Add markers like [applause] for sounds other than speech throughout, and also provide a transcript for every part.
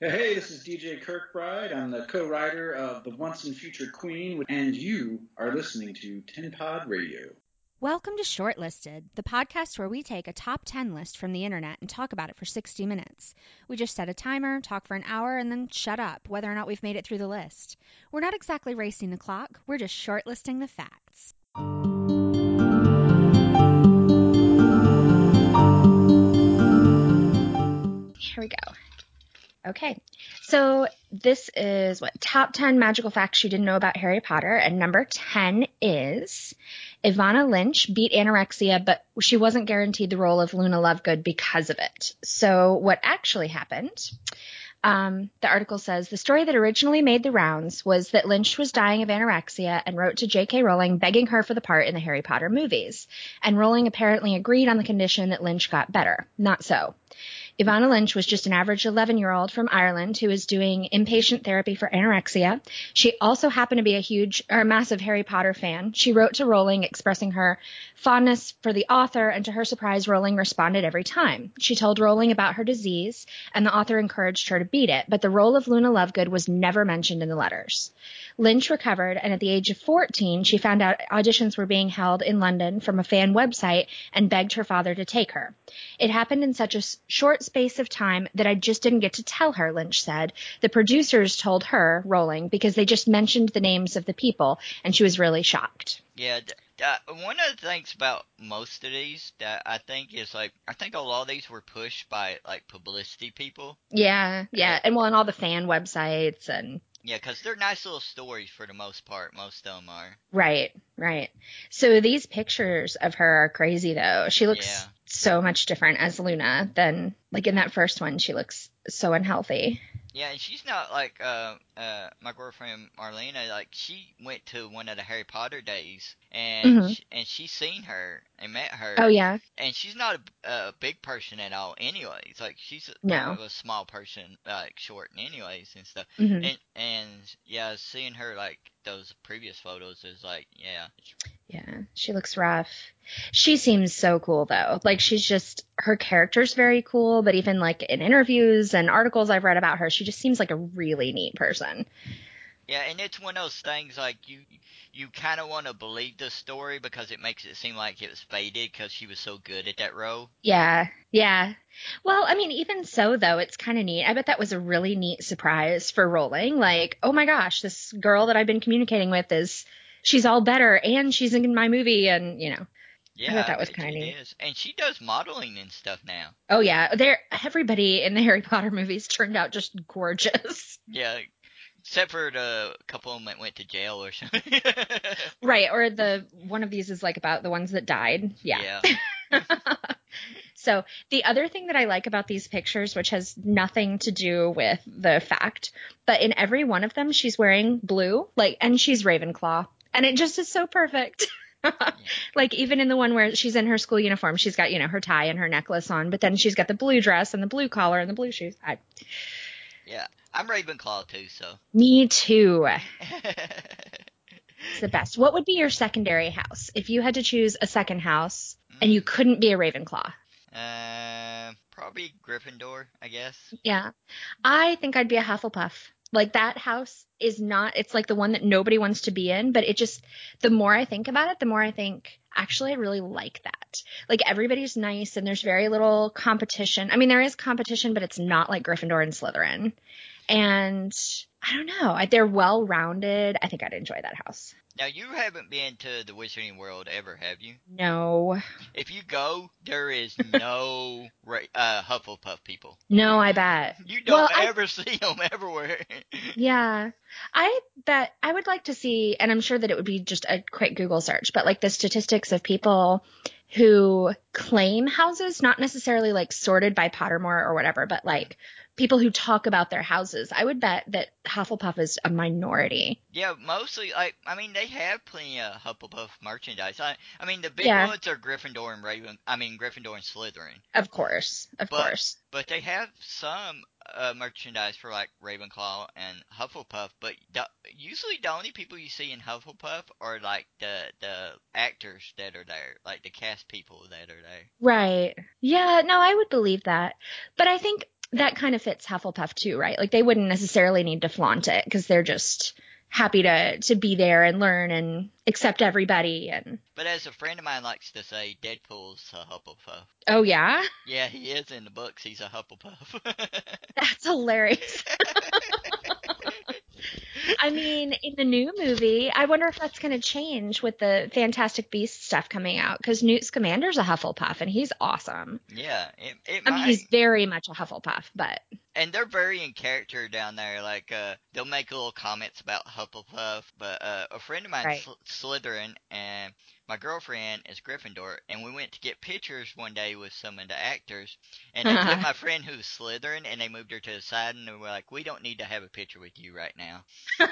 Hey, this is DJ Kirkbride. I'm the co-writer of The Once and Future Queen, and you are listening to Ten Pod Radio. Welcome to Shortlisted, the podcast where we take a top 10 list from the internet and talk about it for 60 minutes. We just set a timer, talk for an hour, and then shut up, whether or not we've made it through the list. We're not exactly racing the clock, we're just shortlisting the facts. Here we go. Okay. So this is what top 10 magical facts you didn't know about Harry Potter. And number 10 is Evanna Lynch beat anorexia, but she wasn't guaranteed the role of Luna Lovegood because of it. So what actually happened? Um, the article says the story that originally made the rounds was that Lynch was dying of anorexia and wrote to J.K. Rowling begging her for the part in the Harry Potter movies. And Rowling apparently agreed on the condition that Lynch got better. Not so. Evanna Lynch was just an average 11 year old from Ireland who was doing inpatient therapy for anorexia. She also happened to be a huge or massive Harry Potter fan. She wrote to Rowling expressing her fondness for the author, and to her surprise, Rowling responded every time. She told Rowling about her disease, and the author encouraged her to beat it, but the role of Luna Lovegood was never mentioned in the letters. Lynch recovered, and at the age of 14, she found out auditions were being held in London from a fan website and begged her father to take her. It happened in such a short space of time that I just didn't get to tell her, Lynch said. The producers told her, Rowling, because they just mentioned the names of the people, and she was really shocked. Yeah, uh, one of the things about most of these that I think is like I think a lot of these were pushed by like publicity people. Yeah, yeah, and well, and all the fan websites and yeah, because they're nice little stories for the most part. Most of them are. Right, right. So these pictures of her are crazy, though. She looks yeah. so much different as Luna than like in that first one. She looks so unhealthy. Yeah, and she's not like uh uh my girlfriend Marlena. Like she went to one of the Harry Potter days, and mm-hmm. she, and she's seen her and met her. Oh yeah. And she's not a, a big person at all, anyways. Like she's no. of a small person, like short, anyways, and stuff. Mm-hmm. And and yeah, seeing her like those previous photos is like yeah. Yeah, she looks rough. She seems so cool though. Like she's just her character's very cool, but even like in interviews and articles I've read about her, she just seems like a really neat person. Yeah, and it's one of those things like you you kind of want to believe the story because it makes it seem like it was faded because she was so good at that role. Yeah, yeah. Well, I mean, even so though, it's kind of neat. I bet that was a really neat surprise for Rowling. Like, oh my gosh, this girl that I've been communicating with is she's all better and she's in my movie and you know. Yeah, I thought that was kind of neat. Is. And she does modeling and stuff now. Oh yeah, there everybody in the Harry Potter movies turned out just gorgeous. Yeah, except for the couple of them that went to jail or something. [laughs] right, or the one of these is like about the ones that died. Yeah. yeah. [laughs] so the other thing that I like about these pictures, which has nothing to do with the fact, but in every one of them she's wearing blue, like, and she's Ravenclaw, and it just is so perfect. [laughs] like even in the one where she's in her school uniform, she's got you know her tie and her necklace on, but then she's got the blue dress and the blue collar and the blue shoes. I, yeah, I'm Ravenclaw too, so. Me too. [laughs] it's the best. What would be your secondary house if you had to choose a second house and you mm. couldn't be a Ravenclaw? Uh, probably Gryffindor, I guess. Yeah, I think I'd be a Hufflepuff. Like that house is not, it's like the one that nobody wants to be in, but it just, the more I think about it, the more I think, actually, I really like that. Like everybody's nice and there's very little competition. I mean, there is competition, but it's not like Gryffindor and Slytherin. And I don't know. They're well rounded. I think I'd enjoy that house. Now you haven't been to the Wizarding World ever, have you? No. If you go, there is no uh, Hufflepuff people. No, I bet. You don't well, ever I, [laughs] see them everywhere. yeah, I bet I would like to see, and I'm sure that it would be just a quick Google search, but like the statistics of people who claim houses, not necessarily like sorted by Pottermore or whatever, but like people who talk about their houses. I would bet that Hufflepuff is a minority. Yeah, mostly. Like, I mean, they have plenty of Hufflepuff merchandise. I, I mean, the big yeah. ones are Gryffindor and Raven. I mean, Gryffindor and Slytherin. Of course, of but, course. But they have some uh, merchandise for like Ravenclaw and Hufflepuff. But usually, the only people you see in Hufflepuff are like the the actors that are there, like the cast people that are there. Right. Yeah. No, I would believe that. But I think that kind of fits Hufflepuff too, right? Like they wouldn't necessarily need to flaunt it because they're just happy to to be there and learn and accept everybody and But as a friend of mine likes to say, Deadpool's a Hufflepuff. oh yeah Yeah, he is in the books. He's a Hufflepuff. [laughs] that's hilarious [laughs] [laughs] i mean in the new movie i wonder if that's going to change with the fantastic beast stuff coming out because newt scamander's a hufflepuff and he's awesome yeah, it, it i might. mean he's very much a hufflepuff but and they're very in character down there. Like, uh, they'll make little comments about Hufflepuff. But uh, a friend of mine, Right. Sl- Slytherin, and my girlfriend is Gryffindor, and we went to get pictures one day with some of the actors. And they took [laughs] my friend who's Slytherin, and they moved her to the side, and they were like, "We don't need to have a picture with you right now." [laughs]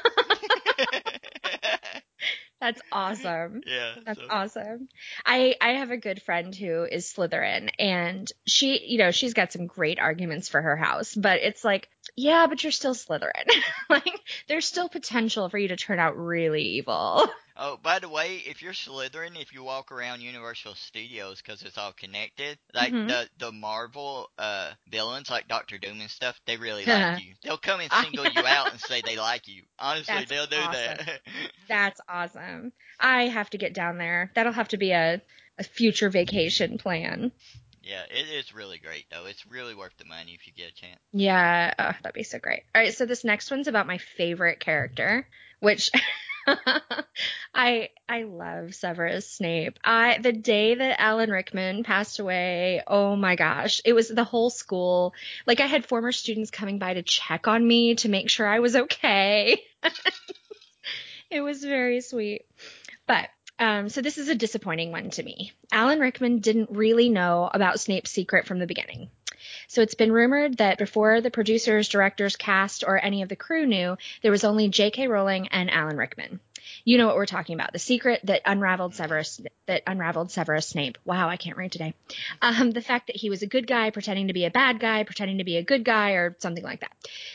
that's awesome [laughs] yeah, That's so- awesome. I I have a good friend who is Slytherin and she, you know, she's got some great arguments for her house, but it's like, yeah, but you're still Slytherin. like there's still potential for you to turn out really evil. Oh, by the way, if you're Slytherin, if you walk around Universal Studios because it's all connected, like Mhm. the the Marvel uh villains like Doctor Doom and stuff, they really [laughs] like you. They'll come and single you [laughs] out and say they like you. Honestly, That's they'll do that. [laughs] That's awesome. I have to get down there. That'll have to be a a future vacation plan. yeah, it is really great though. It's really worth the money if you get a chance. Yeah, oh, that'd be so great. All right, so this next one's about my favorite character, which [laughs] I I love Severus Snape. I the day that Alan Rickman passed away, oh my gosh, it was the whole school. Like I had former students coming by to check on me to make sure I was okay. [laughs] it was very sweet. But um, so this is a disappointing one to me. Alan Rickman didn't really know about Snape's secret from the beginning. So it's been rumored that before the producers, directors, cast, or any of the crew knew, there was only J.K. Rowling and Alan Rickman. You know what we're talking about. The secret that unraveled Severus that unraveled Severus Snape. Wow, I can't read today. Um, the fact that he was a good guy pretending to be a bad guy, pretending to be a good guy, or something like that.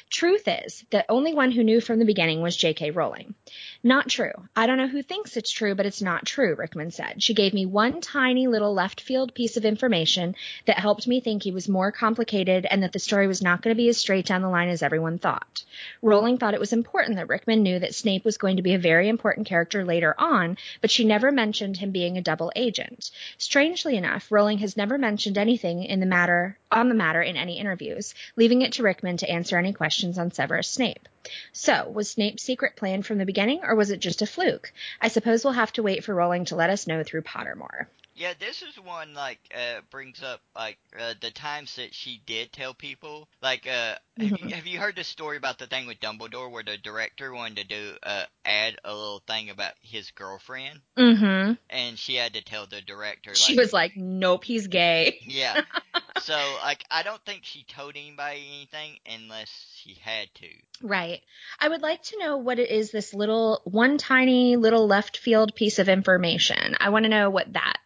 Truth is, the only one who knew from the beginning was J.K. Rowling. Not true. I don't know who thinks it's true, but it's not true, Rickman said. She gave me one tiny little left field piece of information that helped me think he was more complicated and that the story was not going to be as straight down the line as everyone thought. Rowling thought it was important that Rickman knew that Snape was going to be a very important character later on, but she never mentioned him being a double agent. Strangely enough, Rowling has never mentioned anything in the matter on the matter in any interviews, leaving it to Rickman to answer any questions on Severus Snape. So, was Snape's secret planned from the beginning, or was it just a fluke? I suppose we'll have to wait for Rowling to let us know through Pottermore. Yeah, this is one like uh brings up like uh, the times that she did tell people. Like, uh, have, you, have you heard the story about the thing with Dumbledore where the director wanted to do uh add a little thing about his girlfriend, Mm-hmm. and she had to tell the director. Like, She was like, "Nope, he's gay." yeah. [laughs] so like, I don't think she told anybody anything unless she had to. Right. I would like to know what it is this little one tiny little left field piece of information. I want to know what that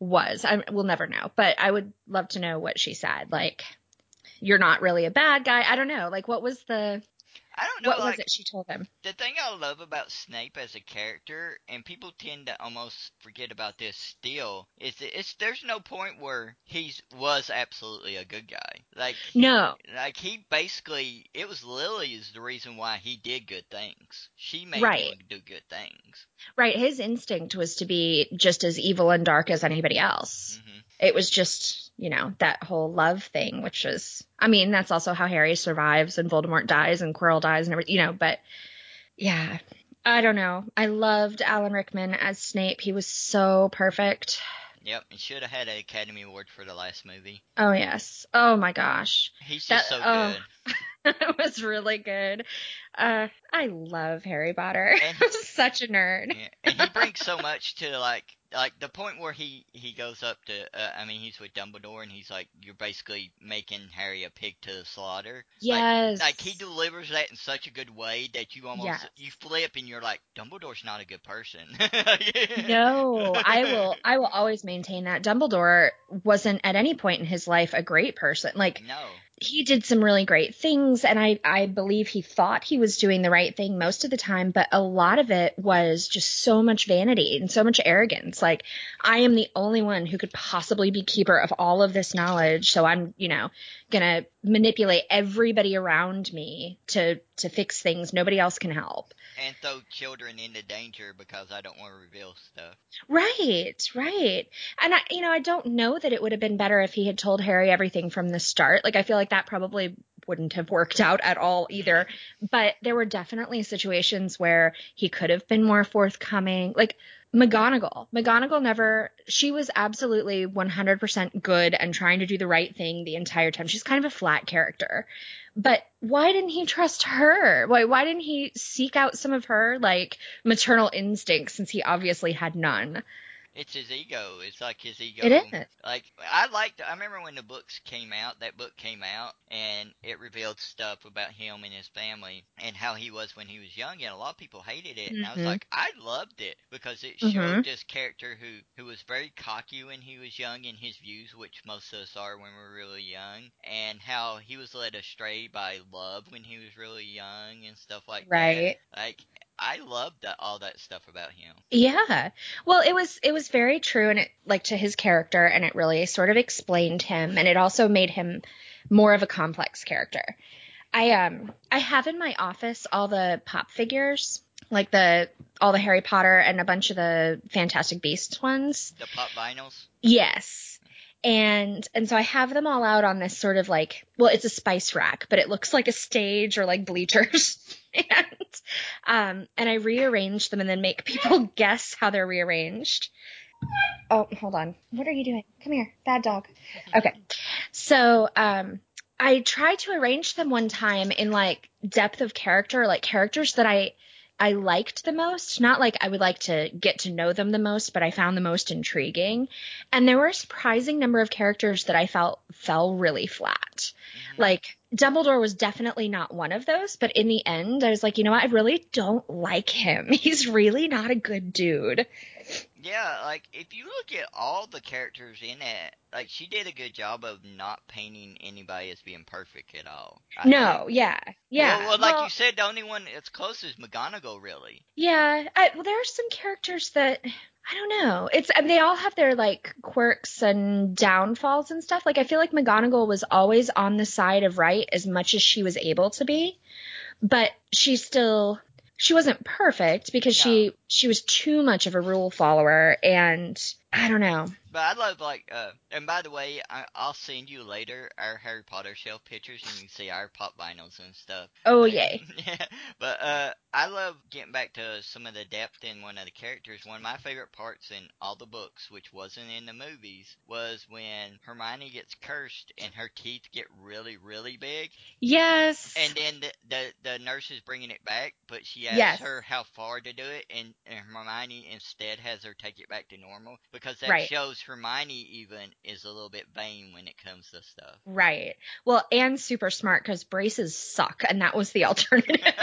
was. I we'll never know, but I would love to know what she said. Like you're not really a bad guy. I don't know. Like what was the I don't know. what like, was it she told him? the thing I love about Snape as a character, and people tend to almost forget about this still, is that it's there's no point where he's was absolutely a good guy. Like No. like he basically it was Lily is the reason why he did good things. She made Right. him do good things. Right, his instinct was to be just as evil and dark as anybody else. hmm It was just, you know, that whole love thing, which is, I mean, that's also how Harry survives and Voldemort dies and Quirrell dies and everything, you know, but yeah, I don't know. I loved Alan Rickman as Snape. He was so perfect. Yep, he should have had an Academy Award for the last movie. Oh, yes. Oh my gosh. He's That- just so oh. good. [laughs] it was really good. Uh, I love Harry Potter. [laughs] I'm such a nerd. Yeah, and he brings so much to like like the point where he he goes up to uh, I mean he's with Dumbledore and he's like you're basically making Harry a pig to the slaughter. Yes. Like he delivers that in such a good way that you almost Yes. you flip and you're like Dumbledore's not a good person. No, I will [laughs] I will always maintain that Dumbledore wasn't at any point in his life a great person. Like No. He did some really great things and I, I believe he thought he was doing the right thing most of the time, but a lot of it was just so much vanity and so much arrogance. Like, I am the only one who could possibly be keeper of all of this knowledge. So I'm, you know, gonna manipulate everybody around me to to fix things. Nobody else can help. And throw children into danger because I don't want to reveal stuff. Right, right. And I, you know, I don't know that it would have been better if he had told Harry everything from the start. Like, I feel like that probably wouldn't have worked out at all either. But there were definitely situations where he could have been more forthcoming. Like, McGonagall. McGonagall never, she was absolutely 100% good and trying to do the right thing the entire time. She's kind of a flat character. But why didn't he trust her? Why, why didn't he seek out some of her, like, maternal instincts since he obviously had none? It's his ego. It's like his ego. It is. Like I liked. I remember when the books came out. That book came out, and it revealed stuff about him and his family and how he was when he was young. And a lot of people hated it, and I was Mhm. like, I loved it because it showed Mhm. this character who who was very cocky when he was young in his views, which most of us are when we're really young, and how he was led astray by love when he was really young and stuff like Right. that. Right. Like I loved that, all that stuff about him. Yeah. Well, it was it was very true and it like to his character and it really sort of explained him and it also made him more of a complex character. I um I have in my office all the pop figures, like the all the Harry Potter and a bunch of the Fantastic Beasts ones. The pop vinyls. Yes. And and so I have them all out on this sort of like well, it's a spice rack, but it looks like a stage or like bleachers. [laughs] and um and I rearrange them and then make people [laughs] guess how they're rearranged. Oh, hold on. What are you doing? Come here, bad dog. Okay. So, um I tried to arrange them one time in like depth of character, like characters that I I liked the most, not like I would like to get to know them the most, but I found the most intriguing. And there were a surprising number of characters that I felt fell really flat. Mhm. Like Dumbledore was definitely not one of those, but in the end, I was like, you know what? I really don't like him. [laughs] He's really not a good dude. Yeah, like if you look at all the characters in it, like she did a good job of not painting anybody as being perfect at all. I No, think. yeah, yeah. Well, well, like Well, you said, the only one that's close is McGonagall, really. Yeah, I, well, there are some characters that I don't know. It's I mean, they all have their like quirks and downfalls and stuff. Like I feel like McGonagall was always on the side of right as much as she was able to be, but she still she wasn't perfect because she she was too much of a rule follower and I don't know. But I love like, uh, and by the way, I, I'll send you later our Harry Potter shelf pictures, and you can see our pop vinyls and stuff. Oh yay. [laughs] yeah, but uh, I love getting back to some of the depth in one of the characters. One of my favorite parts in all the books, which wasn't in the movies, was when Hermione gets cursed and her teeth get really, really big, Yes. and then the the, the nurse is bringing it back, but she asks Yes. her how far to do it, and, and Hermione instead has her take it back to normal because that Right. shows Hermione even is a little bit vain when it comes to stuff. right. Well, and super smart because braces suck, and that was the [laughs] alternative. [laughs]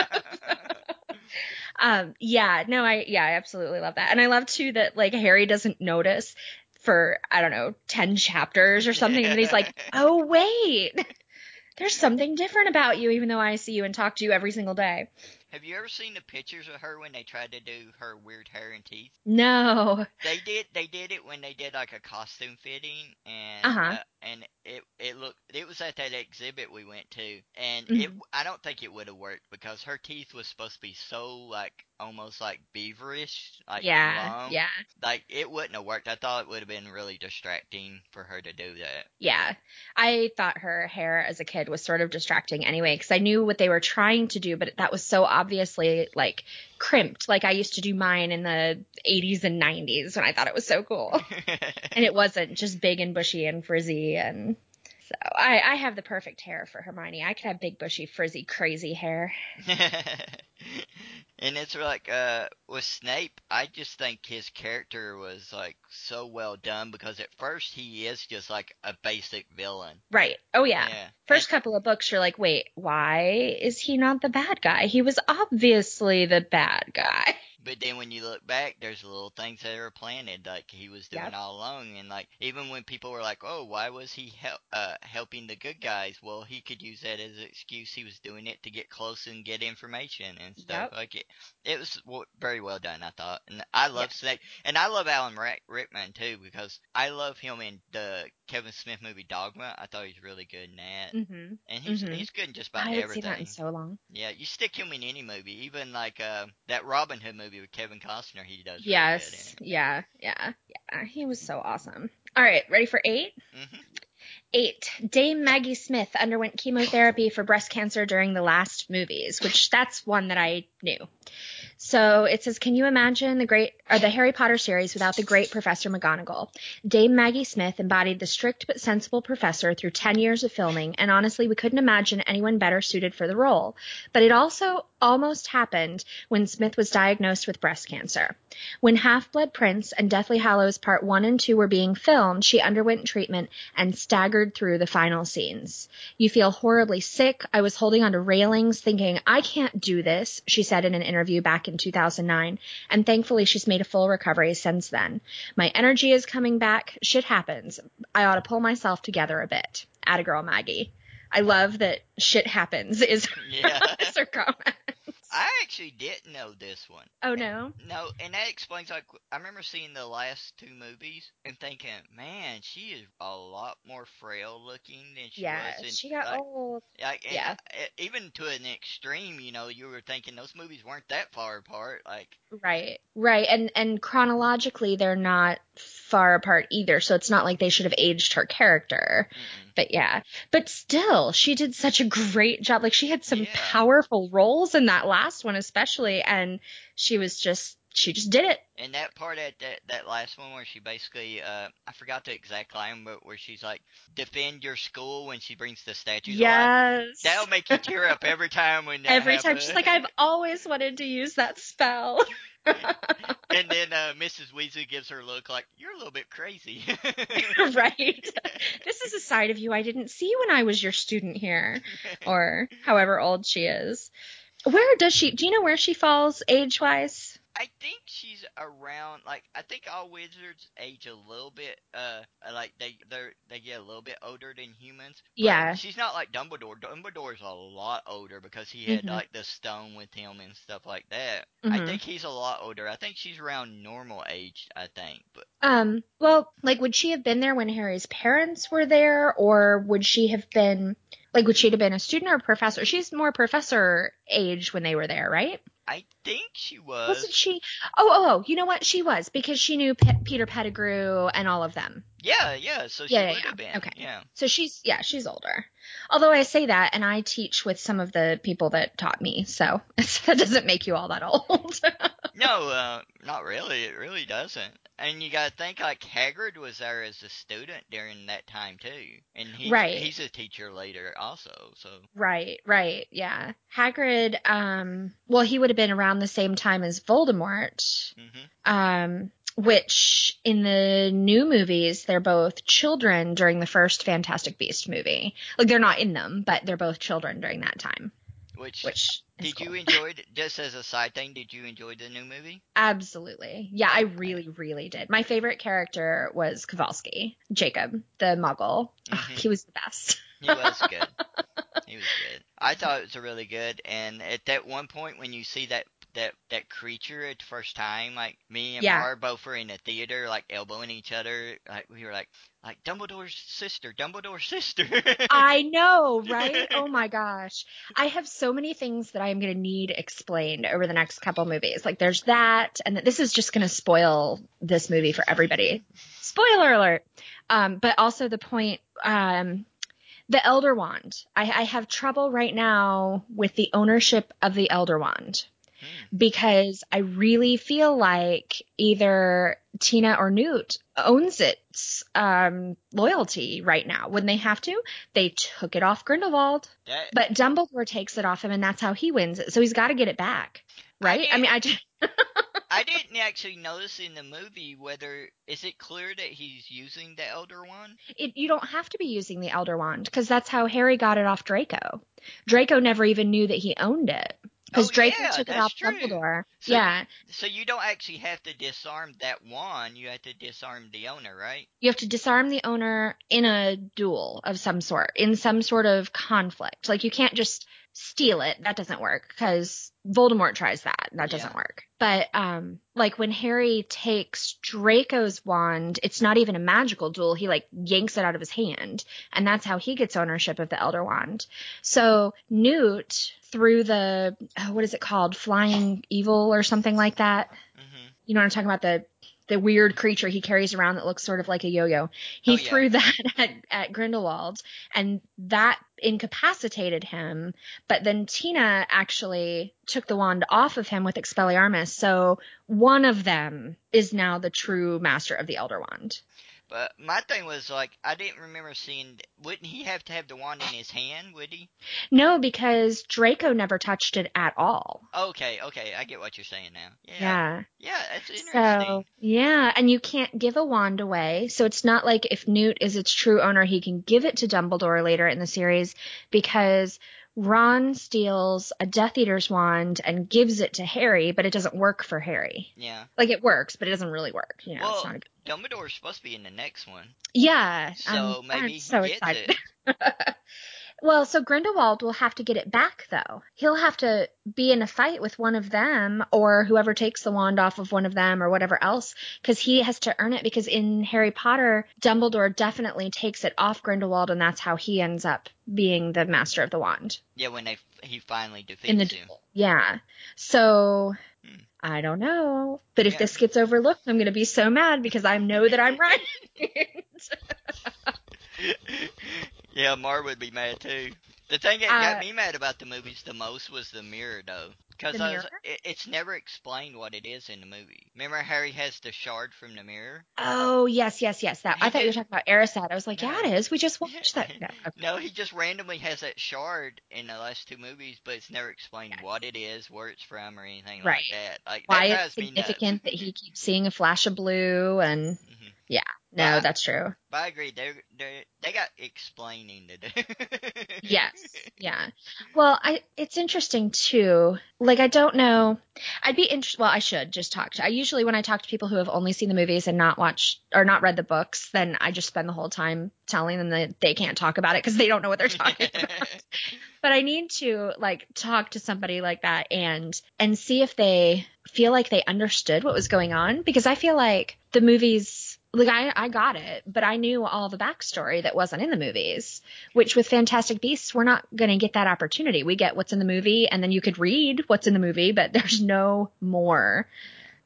Um, yeah, no, I, yeah, I absolutely love that. And I love too that like Harry doesn't notice for, I don't know, 10 chapters or something. And he's like, [laughs] oh, wait, there's something different about you, even though I see you and talk to you every single day. Have you ever seen the pictures of her when they tried to do her weird hair and teeth? No. They did. They did it when they did like a costume fitting, and Uh-huh. uh, and it it looked. It was at that exhibit we went to, and it. Mhm. I don't think it would have worked because her teeth was supposed to be so like almost like beaverish, like yeah. long. Yeah. Like it wouldn't have worked. I thought it would have been really distracting for her to do that. Yeah. I thought her hair as a kid was sort of distracting anyway, because I knew what they were trying to do, but that was so obviously like crimped. Like I used to do mine in the 80s and 90s when I thought it was so cool. [laughs] and it wasn't just big and bushy and frizzy and so I, I have the perfect hair for Hermione. I could have big bushy frizzy crazy hair. [laughs] and it's like uh with Snape, I just think his character was like so well done because at first he is just like a basic villain. Right. Oh yeah. Yeah. First couple of books you're like, "Wait, why is he not the bad guy? He was obviously the bad guy." [laughs] But then when you look back, there's little things that are planted, like he was doing Yep. all along, and like even when people were like, "Oh, why was he hel- uh, helping the good guys?" Well, he could use that as an excuse. He was doing it to get close and get information and stuff. Yep. Like it, it was w- very well done, I thought, and I love Yes. Snape, and I love Alan Rick- Rickman too because I love him in the Kevin Smith movie Dogma. I thought he was really good in that, Mm-hmm. and he's mhm. he's good in just about I haven't seen everything. that in so long. Yeah, you stick him in any movie, even like uh, that Robin Hood movie with Kevin Costner. He does. Really Yes. Yeah. Yeah. Yeah. He was so awesome. All right. Ready for eight? Good in it. hmm Eight. Dame Maggie Smith underwent chemotherapy for breast cancer during the last movies, which that's one that I knew. So it says, can you imagine the great or the Harry Potter series without the great Professor McGonagall? Dame Maggie Smith embodied the strict but sensible professor through 10 years of filming, and honestly, we couldn't imagine anyone better suited for the role. But it also almost happened when Smith was diagnosed with breast cancer. When Half Blood Prince and Deathly Hallows Part 1 and 2 were being filmed, she underwent treatment and staggered through the final scenes. You feel horribly sick. I was holding onto railings thinking, I can't do this, she said in an interview back in 2009, and thankfully she's made a full recovery since then. My energy is coming back. Shit happens. I ought to pull myself together a bit. Atta girl Maggie. I love that shit happens is, [laughs] Yeah. is her comment. I actually didn't know this one. Oh no. No, and that explains like I remember seeing the last two movies and thinking, man, she is a lot more frail looking than she Yeah, was. In, she got like, old. Like, Yeah. I- even to an extreme, you know, you were thinking those movies weren't that far apart. Like, Right, right, and and chronologically they're not far apart either, so it's not like they should have aged her character. mm-mm. But yeah, but still, she did such a great job. Like she had some Yeah. powerful roles in that last one, especially, and she was just she just did it. and that part at that that last one where she basically, uh, I forgot the exact line, but where she's like, defend your school when she brings the statues alive. Yes. That'll make you tear up every time when Every time she's like, I've always wanted to use that spell. [laughs] and then uh, [laughs] Mrs. Weasley gives her a look like you're a little bit crazy. [laughs] right. This is a side of you I didn't see when I was your student here, or however old she is. Where does she? Do you know where she falls age wise? I think she's around like I think all wizards age a little bit uh like they they they get a little bit older than humans. Yeah. She's not like Dumbledore. Dumbledore's a lot older because he had Mhm. like the stone with him and stuff like that. I Mhm. think he's a lot older. I think she's around normal age, I think. But Um. Well, like, would she have been there when Harry's parents were there, or would she have been like, would she have been a student or a professor? She's more professor age when they were there, right? I think she was. Wasn't she? Oh, oh, oh. You know what? She was because she knew Pe- Peter Pettigrew and all of them. Yeah, yeah. So she Yeah, yeah, would yeah. have been. Okay. Yeah. So she's yeah, she's older. Although I say that, and I teach with some of the people that taught me, so [laughs] that doesn't make you all that old. [laughs] No, uh, not really. It really doesn't. And you gotta think like Hagrid was there as a student during that time too, and he's Right. he's a teacher later also. So right, right, yeah. Hagrid, um, well, he would have been around the same time as Voldemort, hmm um, which in the new movies they're both children during the first Fantastic Beast movie. Like they're not in them, but they're both children during that time. which, Which did cool. you enjoy? Just as a side thing, did you enjoy the new movie? Absolutely. Yeah, I really, really did. My favorite character was Kowalski, Jacob, the muggle. Ugh, Mhm. he was the best. He was good. [laughs] he was good. I thought it was really good. And at that one point when you see that that that creature at the first time, like me and Yeah. Mar both were in the theater, like elbowing each other, like we were like like Dumbledore's sister, Dumbledore's sister. I know, right? [laughs] Oh my gosh. I have so many things that I'm going to need explained over the next couple movies. Like there's that, and this is just going to spoil this movie for everybody. Spoiler alert. Um, but also the point, um, the Elder Wand. I, I have trouble right now with the ownership of the Elder Wand. Hmm. because I really feel like either Tina or Newt owns its um, loyalty right now. When they have to, they took it off Grindelwald, but Dumbledore takes it off him, and that's how he wins it. So he's got to get it back, right? I, mean, I just [laughs] I didn't actually notice in the movie whether is it clear that he's using the Elder Wand. it, you don't have to be using the Elder Wand because that's how Harry got it off Draco. Draco never even knew that he owned it. Because Oh, Draco yeah, took it off true. Dumbledore. So- yeah, So you don't actually have to disarm that wand. You have to disarm the owner, right? you have to disarm the owner in a duel of some sort, in some sort of conflict. Like you can't just steal it. That doesn't work because Voldemort tries that. That doesn't Yeah. work. But um, like when Harry takes Draco's wand, it's not even a magical duel. He like yanks it out of his hand, and that's how he gets ownership of the Elder Wand. So Newt, through the oh, what is it called, flying evil or something like that. hmm You know what I'm talking about? The the weird creature he carries around that looks sort of like a yo-yo. He Oh, yeah. threw that [laughs] at, at Grindelwald, and that incapacitated him. But then Tina actually took the wand off of him with Expelliarmus, so one of them is now the true master of the Elder Wand. But my thing was like, I didn't remember seeing. Wouldn't he have to have the wand in his hand? Would he? No, because Draco never touched it at all. Okay, okay, I get what you're saying now. Yeah, Yeah. yeah, that's interesting. So yeah, and you can't give a wand away. So it's not like if Newt is its true owner, he can give it to Dumbledore later in the series because Ron steals a Death Eater's wand and gives it to Harry, but it doesn't work for Harry. yeah, Like it works, but it doesn't really work. You know, Well, it's not a good. Dumbledore's supposed to be in the next one, Yeah. so I'm, maybe I'm he so gets excited. [laughs] Well, so Grindelwald will have to get it back though. He'll have to be in a fight with one of them or whoever takes the wand off of one of them or whatever else because he has to earn it because in Harry Potter, Dumbledore definitely takes it off Grindelwald and that's how he ends up being the master of the wand Yeah, when they he finally defeats in the him. Yeah. So Hmm. I don't know. But if Yeah. this gets overlooked, I'm going to be so mad because I know that I'm [laughs] right. [laughs] yeah, Mar would be mad too. The thing that Uh, got me mad about the movies the most was the mirror, though, because it, it's never explained what it is in the movie. Remember, Harry has the shard from the mirror. oh, yes, yes, yes. That I thought you were talking about Erised. I was like, No. yeah, it is. We just [laughs] watched that. No, okay. No, he just randomly has that shard in the last two movies, but it's never explained what it is, where it's from, or anything Right. like that. Like why that it's drives me nuts. significant that he keeps seeing a flash of blue and Mhm. no I- that's true. But I agree, they they they got explaining to do. [laughs] yes. Yeah. Well i it's interesting too. Like i don't know. I'd be interested well i should just talk to i usually when i talk to people who have only seen the movies and not watched or not read the books then i just spend the whole time telling them that they can't talk about it because they don't know what they're talking [laughs] about. But I need to like talk to somebody like that and and see if they feel like they understood what was going on because I feel like the movies like I I got it, but I knew all the backstory that wasn't in the movies, which with Fantastic Beasts we're not going to get that opportunity. We get what's in the movie and then you could read what's in the movie, but there's no more.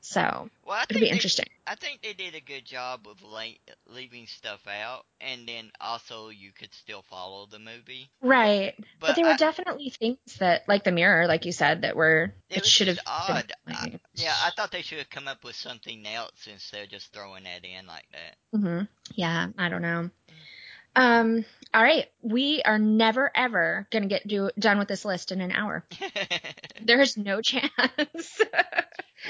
So, well, it'll be they- interesting. I think they did a good job of la- leaving stuff out, and then also you could still follow the movie. Right. But, But, there were definitely things that like the mirror like you said that were it it should have odd. I, yeah, I thought they should have come up with something else instead of just throwing that in like that. hmm Yeah, I don't know. Um, all right, we are never ever gonna get do, done with this list in an hour. [laughs] There's no [laughs] chance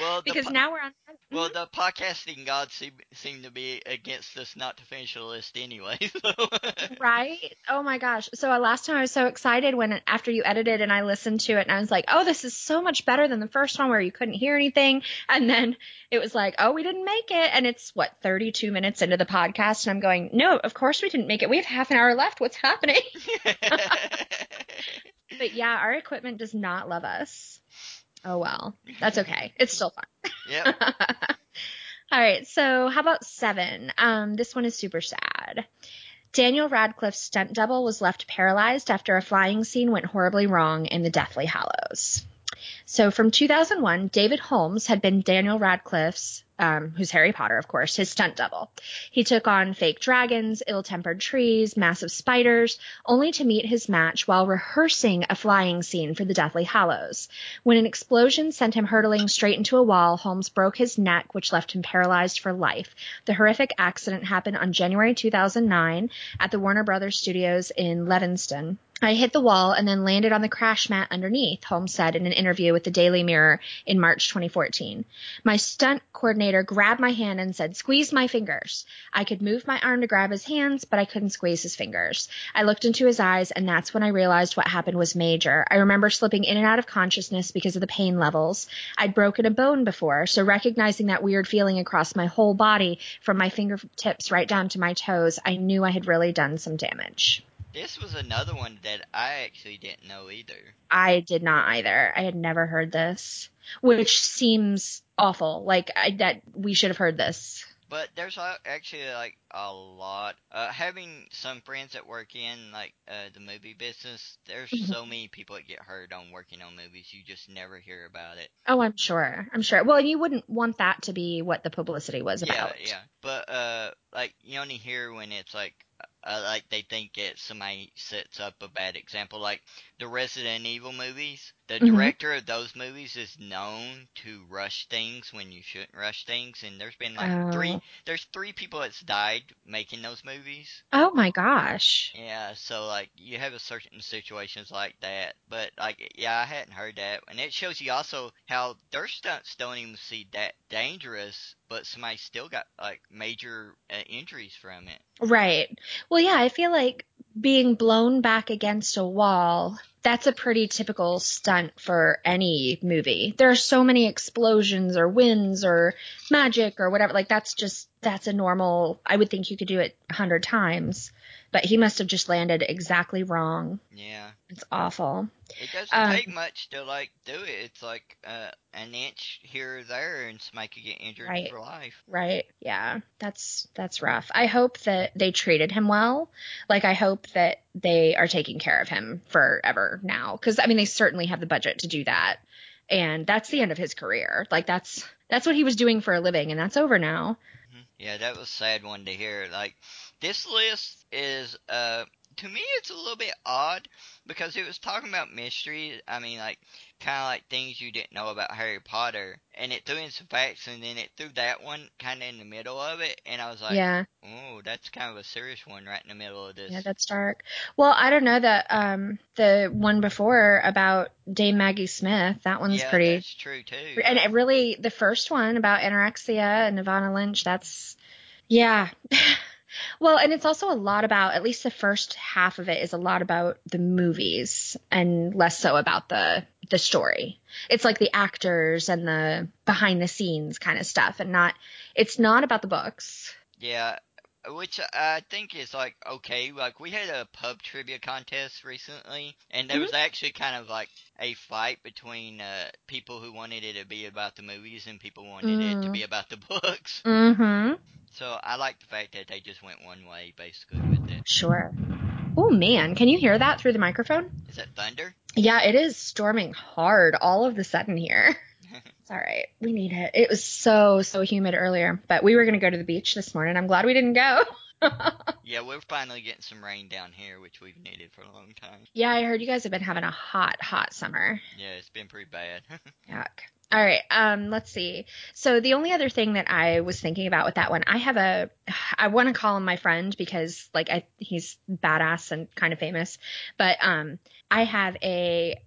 well, because po- now we're on. well, the podcasting gods seem, seem to be against us not to finish the list anyway. [laughs] So. right? Oh my gosh! So uh, last time I was so excited when after you edited and I listened to it and I was like, oh, this is so much better than the first one where you couldn't hear anything, and then it was like, oh, we didn't make it, and it's what 32 minutes into the podcast, and I'm going, no, of course we didn't make it. We have half an hour left. What's happening? [laughs] [laughs] But yeah, our equipment does not love us. Oh well, that's okay. It's still fun. yep. [laughs] All right, so how about seven? Um, this one is super sad. Daniel Radcliffe's stunt double was left paralyzed after a flying scene went horribly wrong in the Deathly Hallows. So from 2001, David Holmes had been Daniel Radcliffe's, um, who's Harry Potter, of course, his stunt double. He took on fake dragons, ill-tempered trees, massive spiders, only to meet his match while rehearsing a flying scene for the Deathly Hallows. When an explosion sent him hurtling straight into a wall, Holmes broke his neck, which left him paralyzed for life. The horrific accident happened on January 2009 at the Warner Brothers Studios in Leavesden. I hit the wall and then landed on the crash mat underneath, Holmes said in an interview with the Daily Mirror in March 2014. My stunt coordinator grabbed my hand and said, squeeze my fingers. I could move my arm to grab his hands, but I couldn't squeeze his fingers. I looked into his eyes and that's when I realized what happened was major. I remember slipping in and out of consciousness because of the pain levels. I'd broken a bone before, so recognizing that weird feeling across my whole body from my fingertips right down to my toes, I knew I had really done some damage. This was another one that I actually didn't know either. I did not either. I had never heard this, which seems awful. Like I, that we should have heard this. But there's actually like a lot. Uh, having some friends that work in like uh, the movie business, there's Mm-hmm. so many people that get hurt on working on movies. You just never hear about it. Oh, I'm sure. I'm sure. Well, you wouldn't want that to be what the publicity was Yeah, about. yeah. But uh, like you only hear when it's like. Uh, like they think it somebody sets up a bad example, like the Resident Evil movies. The Mhm. director of those movies is known to rush things when you shouldn't rush things, and there's been like three. Oh. There's three people that's died making those movies. Oh my gosh. Yeah, so like you have a certain situations like that, but like yeah, I hadn't heard that, and it shows you also how their stunts don't even seem that dangerous, but somebody still got like major uh, injuries from it. Right. Well, yeah, I feel like being blown back against a wall, that's a pretty typical stunt for any movie. There are so many explosions or winds or magic or whatever. Like that's just, that's a normal, I would think you could do it a hundred times, but he must have just landed exactly wrong. Yeah, It's awful. it doesn't Um, take much to like do it. It's like uh, an inch here or there, and somebody could get injured Right. for life. Right. Yeah. That's that's rough. I hope that they treated him well. Like I hope that they are taking care of him forever now cuz I mean they certainly have the budget to do that. And that's the end of his career. Like that's that's what he was doing for a living and that's over now. Mhm. Yeah, that was a sad one to hear. Like this list is uh to me it's a little bit odd because it was talking about mystery. I mean like kind of like things you didn't know about Harry Potter and it threw in some facts and then it threw that one kind of in the middle of it and I was like, yeah. "Oh, that's kind of a serious one right in the middle of this." Yeah, that's dark. Well, I don't know that um the one before about Dame Maggie Smith, that one's yeah, pretty that's true too. and it really the first one about anorexia and Evanna Lynch, that's yeah. [laughs] well, and it's also a lot about at least the first half of it is a lot about the movies and less so about the the story. It's like the actors and the behind the scenes kind of stuff and not it's not about the books. Yeah, which I think is like okay. Like we had a pub trivia contest recently, and there was actually kind of like a fight between uh, people who wanted it to be about the movies and people wanted it to Mm. be about the [laughs] books. Mhm. So I like the fact that they just went one way basically with it. Sure. Oh man, can you hear that through the microphone? Is that thunder? Yeah, it is storming hard all of the sudden here. [laughs] [laughs] It's all right. We need it. It was so, so humid earlier, but we were going to go to the beach this morning. I'm glad we didn't go. [laughs] yeah, we're finally getting some rain down here, which we've needed for a long time. yeah, I heard you guys have been having a hot, hot summer. Yeah, it's been pretty bad. Yuck. All right. Um, let's see. So the only other thing that I was thinking about with that one, I have a, I want to call him my friend because like I, he's badass and kind of famous, but um, I have a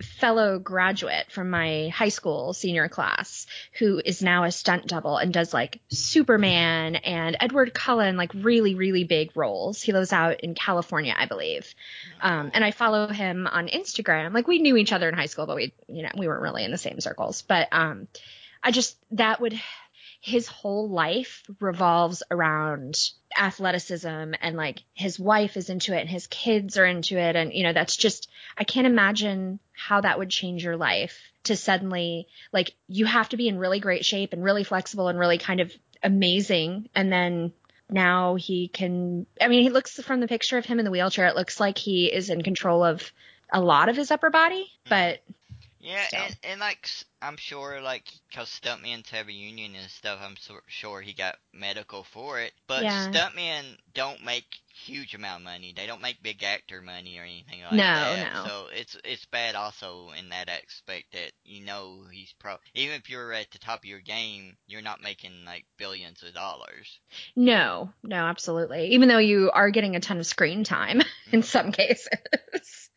fellow graduate from my high school senior class who is now a stunt double and does like Superman and Edward Cullen, like really, really big roles. He lives out in California, I believe. Um, and I follow him on Instagram. Like we knew each other in high school, but we, you know, we weren't really in the same circles. But um, I just that would his whole life revolves around athleticism and like his wife is into it and his kids are into it. And you know that's just I can't imagine how that would change your life to suddenly like you have to be in really great shape and really flexible and really kind of amazing. And then now he can I mean he looks from the picture of him in the wheelchair it looks like he is in control of a lot of his upper body but Yeah, Still. and, and like I'm sure, like because stuntmen have a union and stuff, I'm so, sure he got medical for it. But Yeah. stuntmen don't make huge amount of money. They don't make big actor money or anything like No, that. no. So it's it's bad also in that aspect that you know he's pro. Even if you're at the top of your game, you're not making like billions of dollars. No, no, absolutely. Even though you are getting a ton of screen time [laughs] in mm-hmm. some cases.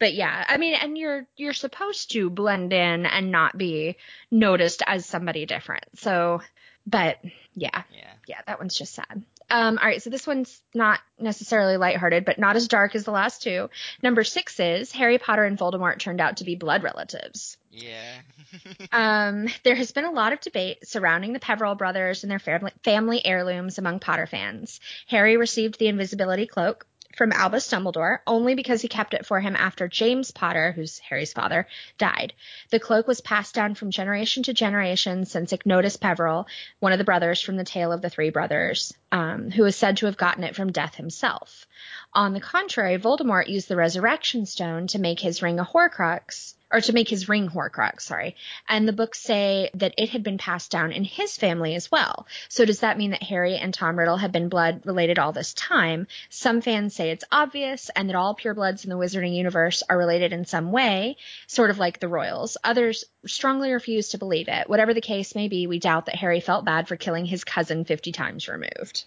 But yeah, I mean, and you're you're supposed to blend in and not be noticed as somebody different. So, but yeah, Yeah. yeah, that one's just sad. Um, all right, so this one's not necessarily lighthearted, but not as dark as the last two. Number six is Harry Potter and Voldemort turned out to be blood relatives. Yeah. [laughs] Um, there has been a lot of debate surrounding the Peverell brothers and their family, family heirlooms among Potter fans. Harry received the invisibility cloak from Albus Dumbledore only because he kept it for him after James Potter, who's Harry's father, died. The cloak was passed down from generation to generation since Ignotus Peverell, one of the brothers from the Tale of the Three Brothers, um, who is said to have gotten it from Death himself. On the contrary, Voldemort used the Resurrection Stone to make his ring a Horcrux, or to make his ring Horcrux, sorry. And the books say that it had been passed down in his family as well. So does that mean that Harry and Tom Riddle have been blood related all this time? Some fans say it's obvious and that all purebloods in the wizarding universe are related in some way, sort of like the royals. Others strongly refuse to believe it. Whatever the case may be, we doubt that Harry felt bad for killing his cousin 50 times removed.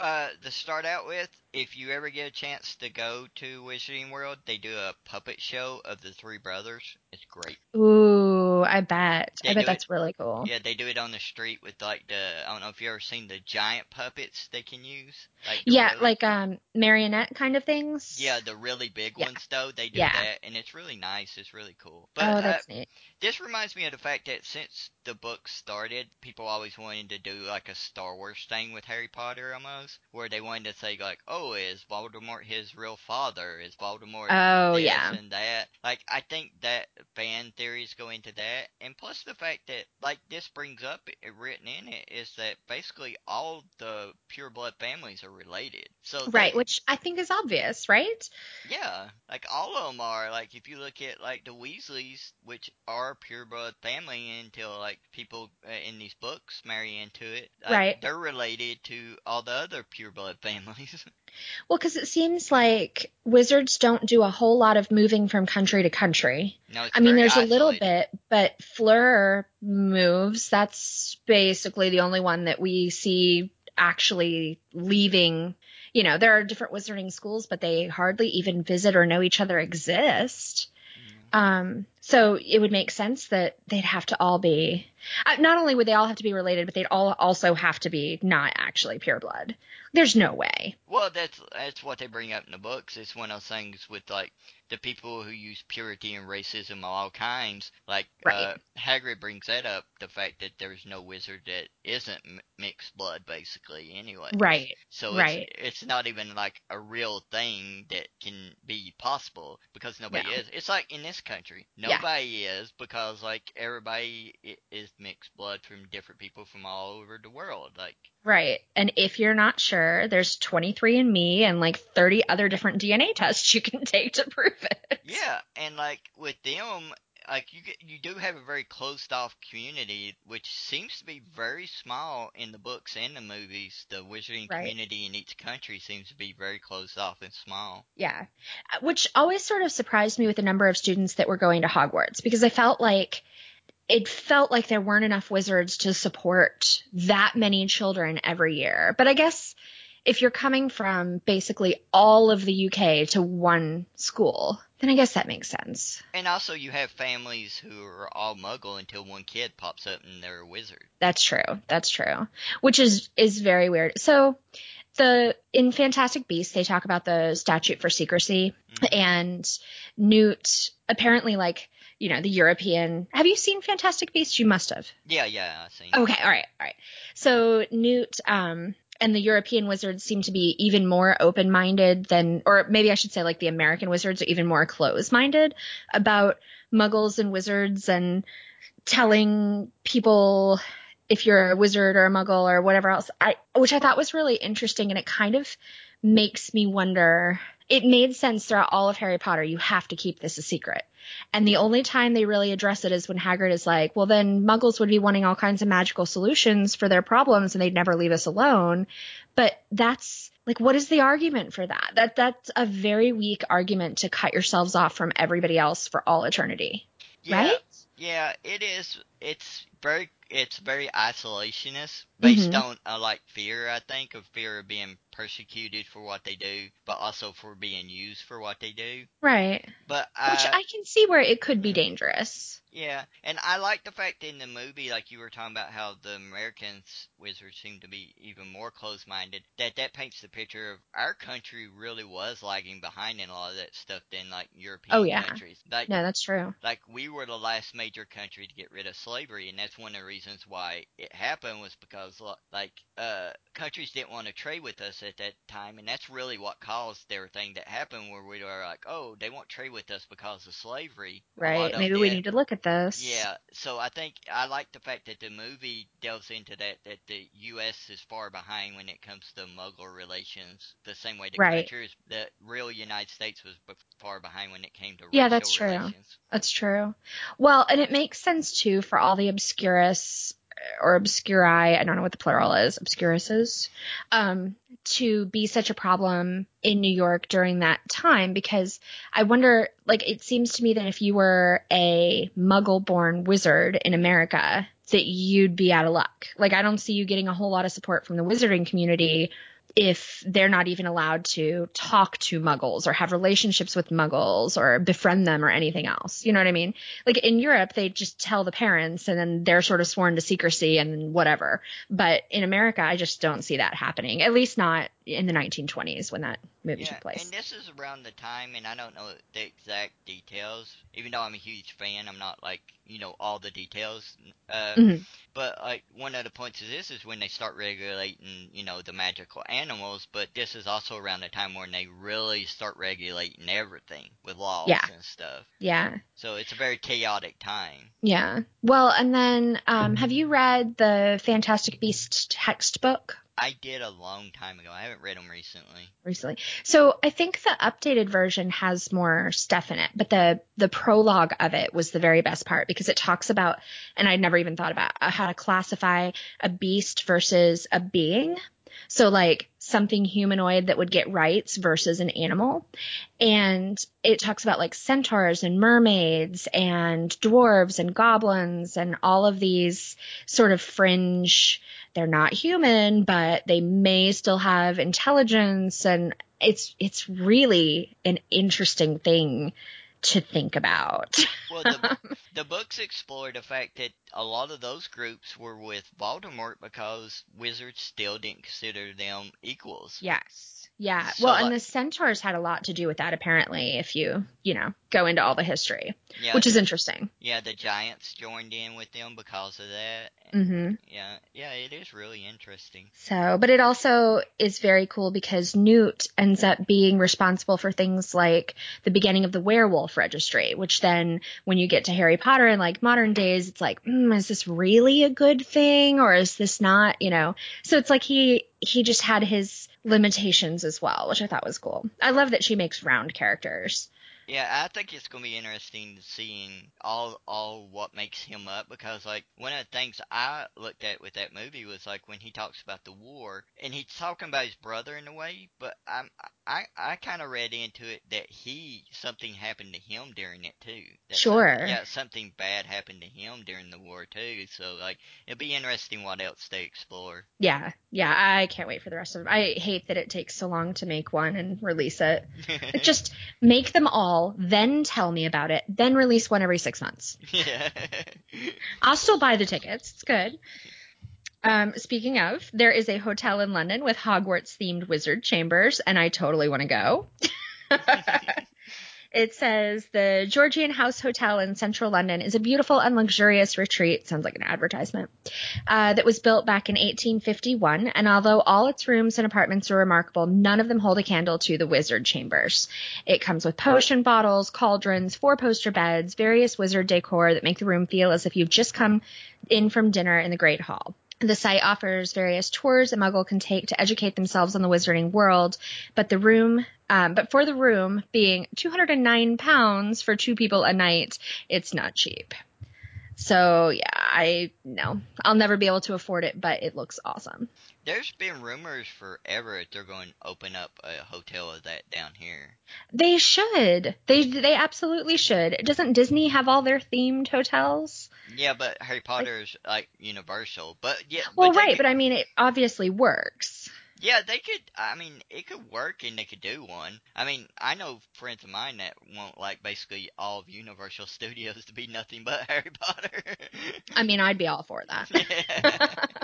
Uh, to start out with, if you ever get a chance to go to Wizarding World, they do a puppet show of the three brothers. It's great. Ooh, I bet. They I bet that's really cool. Yeah, they do it on the street with like the I don't know if you ever seen the giant puppets they can use. Like Yeah, really- like um marionette kind of things. yeah, the really big Yeah. ones though they do Yeah. that, and it's really nice. It's really cool. But oh, uh, that's neat. this reminds me of the fact that since the book started, people always wanted to do like a Star Wars thing with Harry Potter almost, where they wanted to say like, "Oh, is Voldemort his real father? Is Voldemort Oh, this yeah. and that?" Like, I think that fan theories go into that, and plus the fact that like this brings up written in it is that basically all the pure blood families are related. So Right, they- which I think is obvious, right? yeah, like all of them are. Like if you look at like the Weasleys, which are pure blood family until like people uh, in these books marry into it, like, Right. They're related to all the other pure blood [laughs] families. Well, because it seems like wizards don't do a whole lot of moving from country to country. no, it's I mean, there's a little bit, but Fleur moves. That's basically the only one that we see actually leaving. You know, there are different wizarding schools, but they hardly even visit or know each other exist. Mm. Um, so it would make sense that they'd have to all be, uh, not only would they all have to be related, but they'd all also have to be not actually pure blood. There's no way. Well, that's that's what they bring up in the books. It's one of those things with like the people who use purity and racism of all kinds. Like Right. uh, Hagrid brings that up, the fact that there's no wizard that isn't m- mixed blood, basically. Anyway, Right. So Right. it's it's not even like a real thing that can be possible because nobody No. is. It's like in this country, Yeah. Nobody is because like everybody is mixed blood from different people from all over the world. Like Right. And if you're not sure, there's 23andMe and like 30 other different DNA tests you can [laughs] take to prove it. yeah, and like with them. Like you, you do have a very closed off community, which seems to be very small in the books and the movies. The wizarding Right. community in each country seems to be very closed off and small. Yeah. Uh, Which always sort of surprised me with the number of students that were going to Hogwarts because I felt like it felt like there weren't enough wizards to support that many children every year. But I guess if you're coming from basically all of the UK to one school, then I guess that makes sense. And also, you have families who are all Muggle until one kid pops up and they're a wizard. That's true. That's true. Which is is very weird. So the in Fantastic Beasts they talk about the statute for secrecy Mhm. and Newt apparently like, you know, the European Have you seen Fantastic Beasts? You must have. Yeah, yeah, I seen. Okay, all right, all right. So Newt um and the European wizards seem to be even more open-minded than or maybe I should say like the American wizards are even more closed-minded about muggles and wizards and telling people if you're a wizard or a muggle or whatever else. I which I thought was really interesting and it kind of makes me wonder it made sense throughout all of Harry Potter. You have to keep this a secret. And the only time they really address it is when Hagrid is like, well, then muggles would be wanting all kinds of magical solutions for their problems and they'd never leave us alone. But that's like, what is the argument for that? That, that's a very weak argument to cut yourselves off from everybody else for all eternity. Yeah, Right? Yeah, it is. It's very it's very isolationist, based Mhm. on uh, like fear. I think of fear of being persecuted for what they do, but also for being used for what they do. Right. But Which uh, I can see where it could be dangerous. Yeah, and I like the fact in the movie, like you were talking about how the Americans wizards seem to be even more close-minded. That that paints the picture of our country really was lagging behind in a lot of that stuff than like European Oh, yeah. countries. Like No, that's true. like we were the last major country to get rid of slavery, and that's one of the reasons why it happened was because lo- like uh countries didn't want to trade with us at that time, and that's really what caused everything that happened where we were like, oh, they won't trade with us because of slavery. Right. Maybe we need to look at this. yeah, so I think I like the fact that the movie delves into that that the U.S. is far behind when it comes to Muggle relations, the same way the Right. countries, the real United States was far behind when it came to Yeah, that's true. relations. That's true. Well, and it makes sense too for all the obscurus or obscuri, I don't know what the plural is, obscuruses, um, to be such a problem in New York during that time because I wonder, like, it seems to me that if you were a muggle born wizard in America, that you'd be out of luck. Like, I don't see you getting a whole lot of support from the wizarding community if they're not even allowed to talk to muggles or have relationships with muggles or befriend them or anything else. You know what I mean? Like in Europe, they just tell the parents and then they're sort of sworn to secrecy and whatever. But in America, I just don't see that happening, at least not in the 1920s when that movie Yeah, took place. and this is around the time, and I don't know the exact details. Even though I'm a huge fan, I'm not like you know all the details. Uh, Mhm. But like one of the points of this is when they start regulating, you know, the magical animals. But this is also around the time when they really start regulating everything with laws Yeah. and stuff. yeah. So it's a very chaotic time. Yeah. Well, and then um, have you read the Fantastic Beasts textbook? I did a long time ago. I haven't read them recently. recently. So I think the updated version has more stuff in it, but the the prologue of it was the very best part because it talks about, and I'd never even thought about uh, how to classify a beast versus a being. So like something humanoid that would get rights versus an animal. And it talks about like centaurs and mermaids and dwarves and goblins and all of these sort of fringe they're not human, but they may still have intelligence and it's it's really an interesting thing to think about. Well, the, [laughs] the books explore the fact that a lot of those groups were with Voldemort because wizards still didn't consider them equals. yes. Yeah. So, well, and like- the centaurs had a lot to do with that apparently if you, you know, go into all the history, Yeah, which is interesting. yeah, the giants joined in with them because of that. Mhm. Yeah, yeah, it is really interesting. So, but it also is very cool because Newt ends up being responsible for things like the beginning of the werewolf registry, which then when you get to Harry Potter in like modern days, it's like, mm, is this really a good thing or is this not, you know? So it's like he, he just had his limitations as well, which I thought was cool. I love that she makes round characters. Yeah, I think it's gonna be interesting seeing all all what makes him up because like one of the things I looked at with that movie was like when he talks about the war and he's talking about his brother in a way, but I'm I I kind of read into it that he something happened to him during it too. That Sure. yeah, something bad happened to him during the war too. So like it'll be interesting what else they explore. Yeah. Yeah. I can't wait for the rest of them. I hate that it takes so long to make one and release it. [laughs] Just make them all, then tell me about it, then release one every six months. [laughs] yeah. I'll still buy the tickets. It's good. Um, speaking of, there is a hotel in London with Hogwarts themed wizard chambers, and I totally want to go. [laughs] it says the Georgian House Hotel in central London is a beautiful and luxurious retreat. Sounds like an advertisement. Uh, that was built back in 1851, and although all its rooms and apartments are remarkable, none of them hold a candle to the wizard chambers. It comes with potion bottles, cauldrons, four poster beds, various wizard decor that make the room feel as if you've just come in from dinner in the Great Hall. The site offers various tours a muggle can take to educate themselves on the wizarding world, but the room Um, but for the room being 209 pounds for two people a night, it's not cheap. So yeah, I no, I'll never be able to afford it, but it looks awesome. There's been rumors forever that they're going to open up a hotel of that down here. They should. They they absolutely should. Doesn't Disney have all their themed hotels? Yeah, but Harry Potter's like Universal. But yeah, Well, but right, could- but I mean, it obviously works. Yeah, they could. I mean, it could work, and they could do one. I mean, I know friends of mine that want like basically all of Universal [laughs] Studios to be nothing but [laughs] Harry Potter. I mean, I'd be all for that. Yeah. [laughs]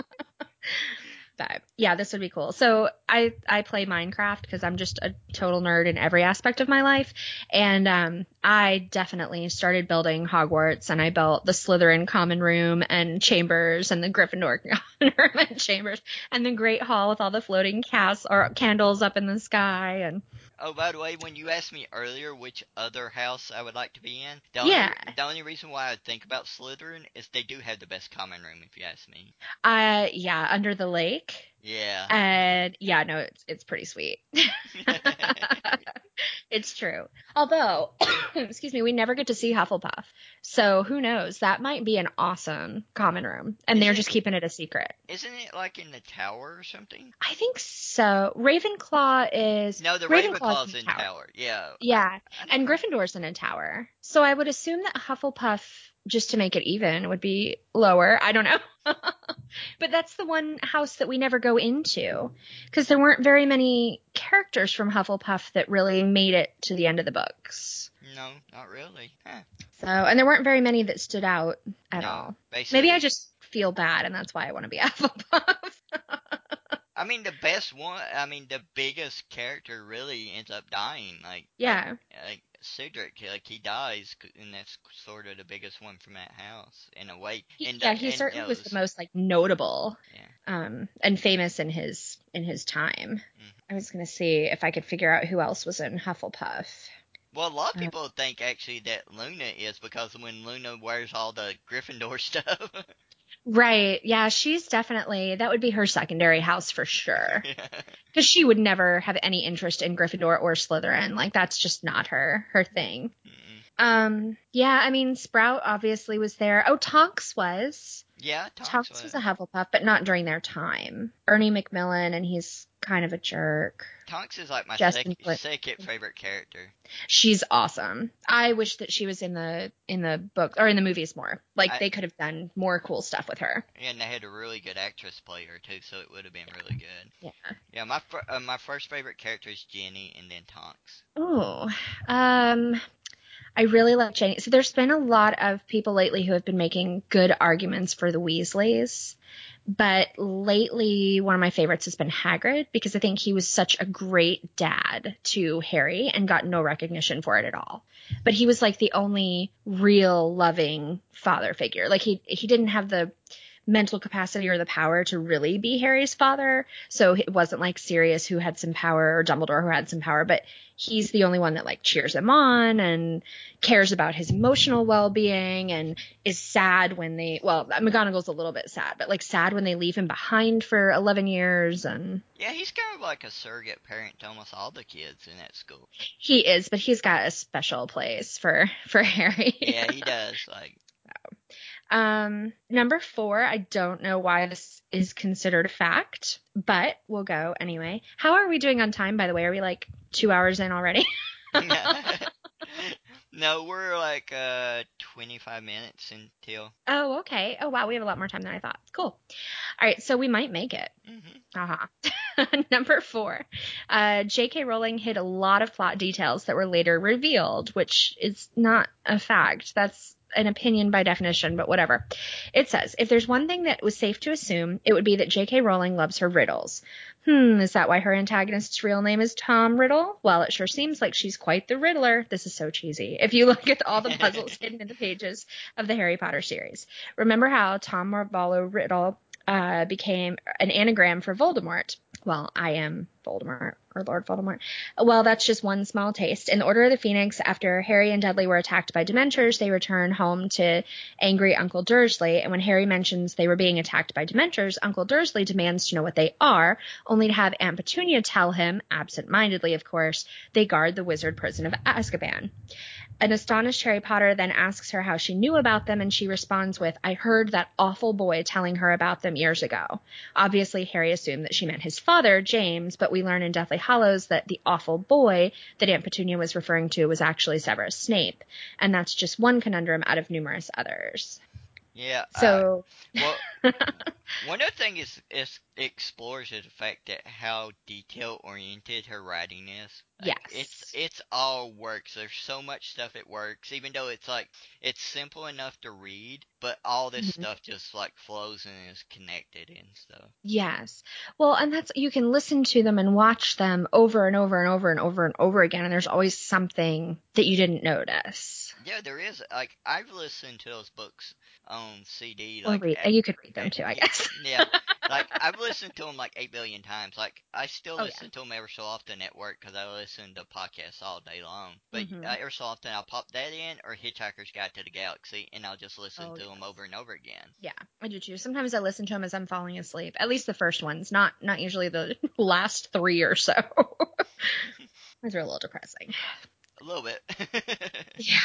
but yeah, this would be cool. So I I play Minecraft because I'm just a total nerd in every aspect of my life, and um, I definitely started building Hogwarts, and I built the Slytherin common room and chambers, and the Gryffindor [laughs] common room and chambers, and the Great Hall with all the floating cas or candles up in the sky, and oh, by the way, when you asked me earlier which other house I would like to be in, the only, Yeah. the only reason why I think about Slytherin is they do have the best common room, if you ask me. uh yeah, under the lake, Yeah. and yeah, no, it's it's pretty sweet. [laughs] [laughs] it's true. Although, [coughs] excuse me, we never get to see Hufflepuff. So who knows? That might be an awesome common room. And they're Is it- just keeping it a secret. Isn't it like in the tower or something? I think so. Ravenclaw is. No, the Ravenclaw's Ravenclaw's in in tower. tower. Yeah. Yeah. And Gryffindor's in a tower. So I would assume that Hufflepuff, just to make it even, would be lower. I don't know. [laughs] but that's the one house that we never go into. Because there weren't very many characters from Hufflepuff that really made it to the end of the books. No, not really. Huh. So, and there weren't very many that stood out at No, all. Basically, Maybe I just feel bad and that's why I want to be [laughs] Hufflepuff. I mean, the best one. I mean, the biggest character really ends up dying. Like yeah. like, like Cedric, like he dies, and that's sort of the biggest one from that house in a way. He- And, yeah, uh, he and certainly was those- the most like notable, Yeah. um, and famous in his in his time. Mhm. I was gonna see if I could figure out who else was in Hufflepuff. Well, a lot of Uh, people think actually that Luna is because when Luna wears all the Gryffindor [laughs] stuff. Right? Yeah, she's definitely that would be her secondary house for sure. [laughs] Because she would never have any interest in Gryffindor or Slytherin. Like that's just not her her thing. Mm-mm. Um, yeah, I mean Sprout obviously was there. Oh, Tonks was. Yeah, Tonks, Tonks was a Hufflepuff, but not during their time. Ernie Macmillan, and he's kind of a jerk. Tonks is like my Justin second favorite character. She's awesome. I wish that she was in the in the book or in the movies more. Like I- they could have done more cool stuff with her. And they had a really good actress play her too, so it would have been really good. Yeah. Yeah, my uh, my first favorite character is Ginny, and then Tonks. Oh, um, I really like Jane. So there's been a lot of people lately who have been making good arguments for the Weasleys. But lately, one of my favorites has been Hagrid because I think he was such a great dad to Harry and got no recognition for it at all. But he was like the only real loving father figure. Like he he didn't have the mental capacity or the power to really be Harry's father. So it wasn't like Sirius who had some power or Dumbledore who had some power, but he's the only one that like cheers him on and cares about his emotional well-being and is sad when they well McGonagall's a little bit sad, but like sad when they leave him behind for 11 years and Yeah, he's kind of like a surrogate parent to almost all the kids in that school. he is, but he's got a special place for for [laughs] Harry. Yeah, he does. Like, Um, number four, I don't know why this is considered a fact, but we'll go anyway. How are we doing on time, by the way? Are we like two hours in already? [laughs] [laughs] no, we're like uh 25 minutes until. oh, okay. Oh, wow. We have a lot more time than I thought. Cool. All right. So we might make it. hmm Uh-huh. [laughs] Number four, uh, J.K. Rowling hid a lot of plot details that were later revealed, which is not a fact. That's an opinion by definition, but whatever. It says, if there's one thing that was safe to assume, it would be that J.K. Rowling loves her riddles. Hmm, is that why her antagonist's real name is Tom Riddle? Well, it sure seems like she's quite the Riddler. This is so cheesy. If you [laughs] look at all the [laughs] puzzles hidden in the pages of the Harry Potter series. Remember how Tom Marvolo Riddle uh, became an anagram for Voldemort? Well, I am Voldemort or Lord Voldemort. Well, that's just one small taste. In the Order of the Phoenix, after Harry and Dudley were attacked by Dementors, they return home to angry Uncle Dursley. And when Harry mentions they were being attacked by Dementors, Uncle Dursley demands to know what they are, only to have Aunt Petunia tell him, absent-mindedly of course, they guard the wizard prison of Azkaban. An astonished Harry Potter then asks her how she knew about them, and she responds with, I heard that awful boy telling her about them years ago. Obviously, Harry assumed that she meant his father, James, but we learn in Deathly Hallows that the awful boy that Aunt Petunia was referring to was actually Severus Snape. And that's just one conundrum out of numerous others. Yeah. So, uh, well, [laughs] one other thing is is explores is the fact that how detail oriented her writing is. Like, yes. It's it's all works. There's so much stuff it works, even though it's like it's simple enough to read, but all this Mhm. stuff just like flows and is connected and stuff. Yes. Well, and that's, you can listen to them and watch them over and over and over and over and over again, and there's always something that you didn't notice. Yeah, there is. Like I've listened to those books on CD. Or Like read, you could read them too, I guess. yeah. [laughs] Like I've listened to them like eight billion times. Like I still Oh, yeah. listen to them every so often at work because I listen to podcasts all day long. But Mhm. uh, every so often I'll pop that in or Hitchhiker's Guide to the Galaxy, and I'll just listen Oh, to them over and over again. Yeah, I do too. Sometimes I listen to them as I'm falling asleep. At least the first ones, not not usually the [laughs] last three or so. [laughs] Those are a little depressing. Little bit. [laughs] Yeah.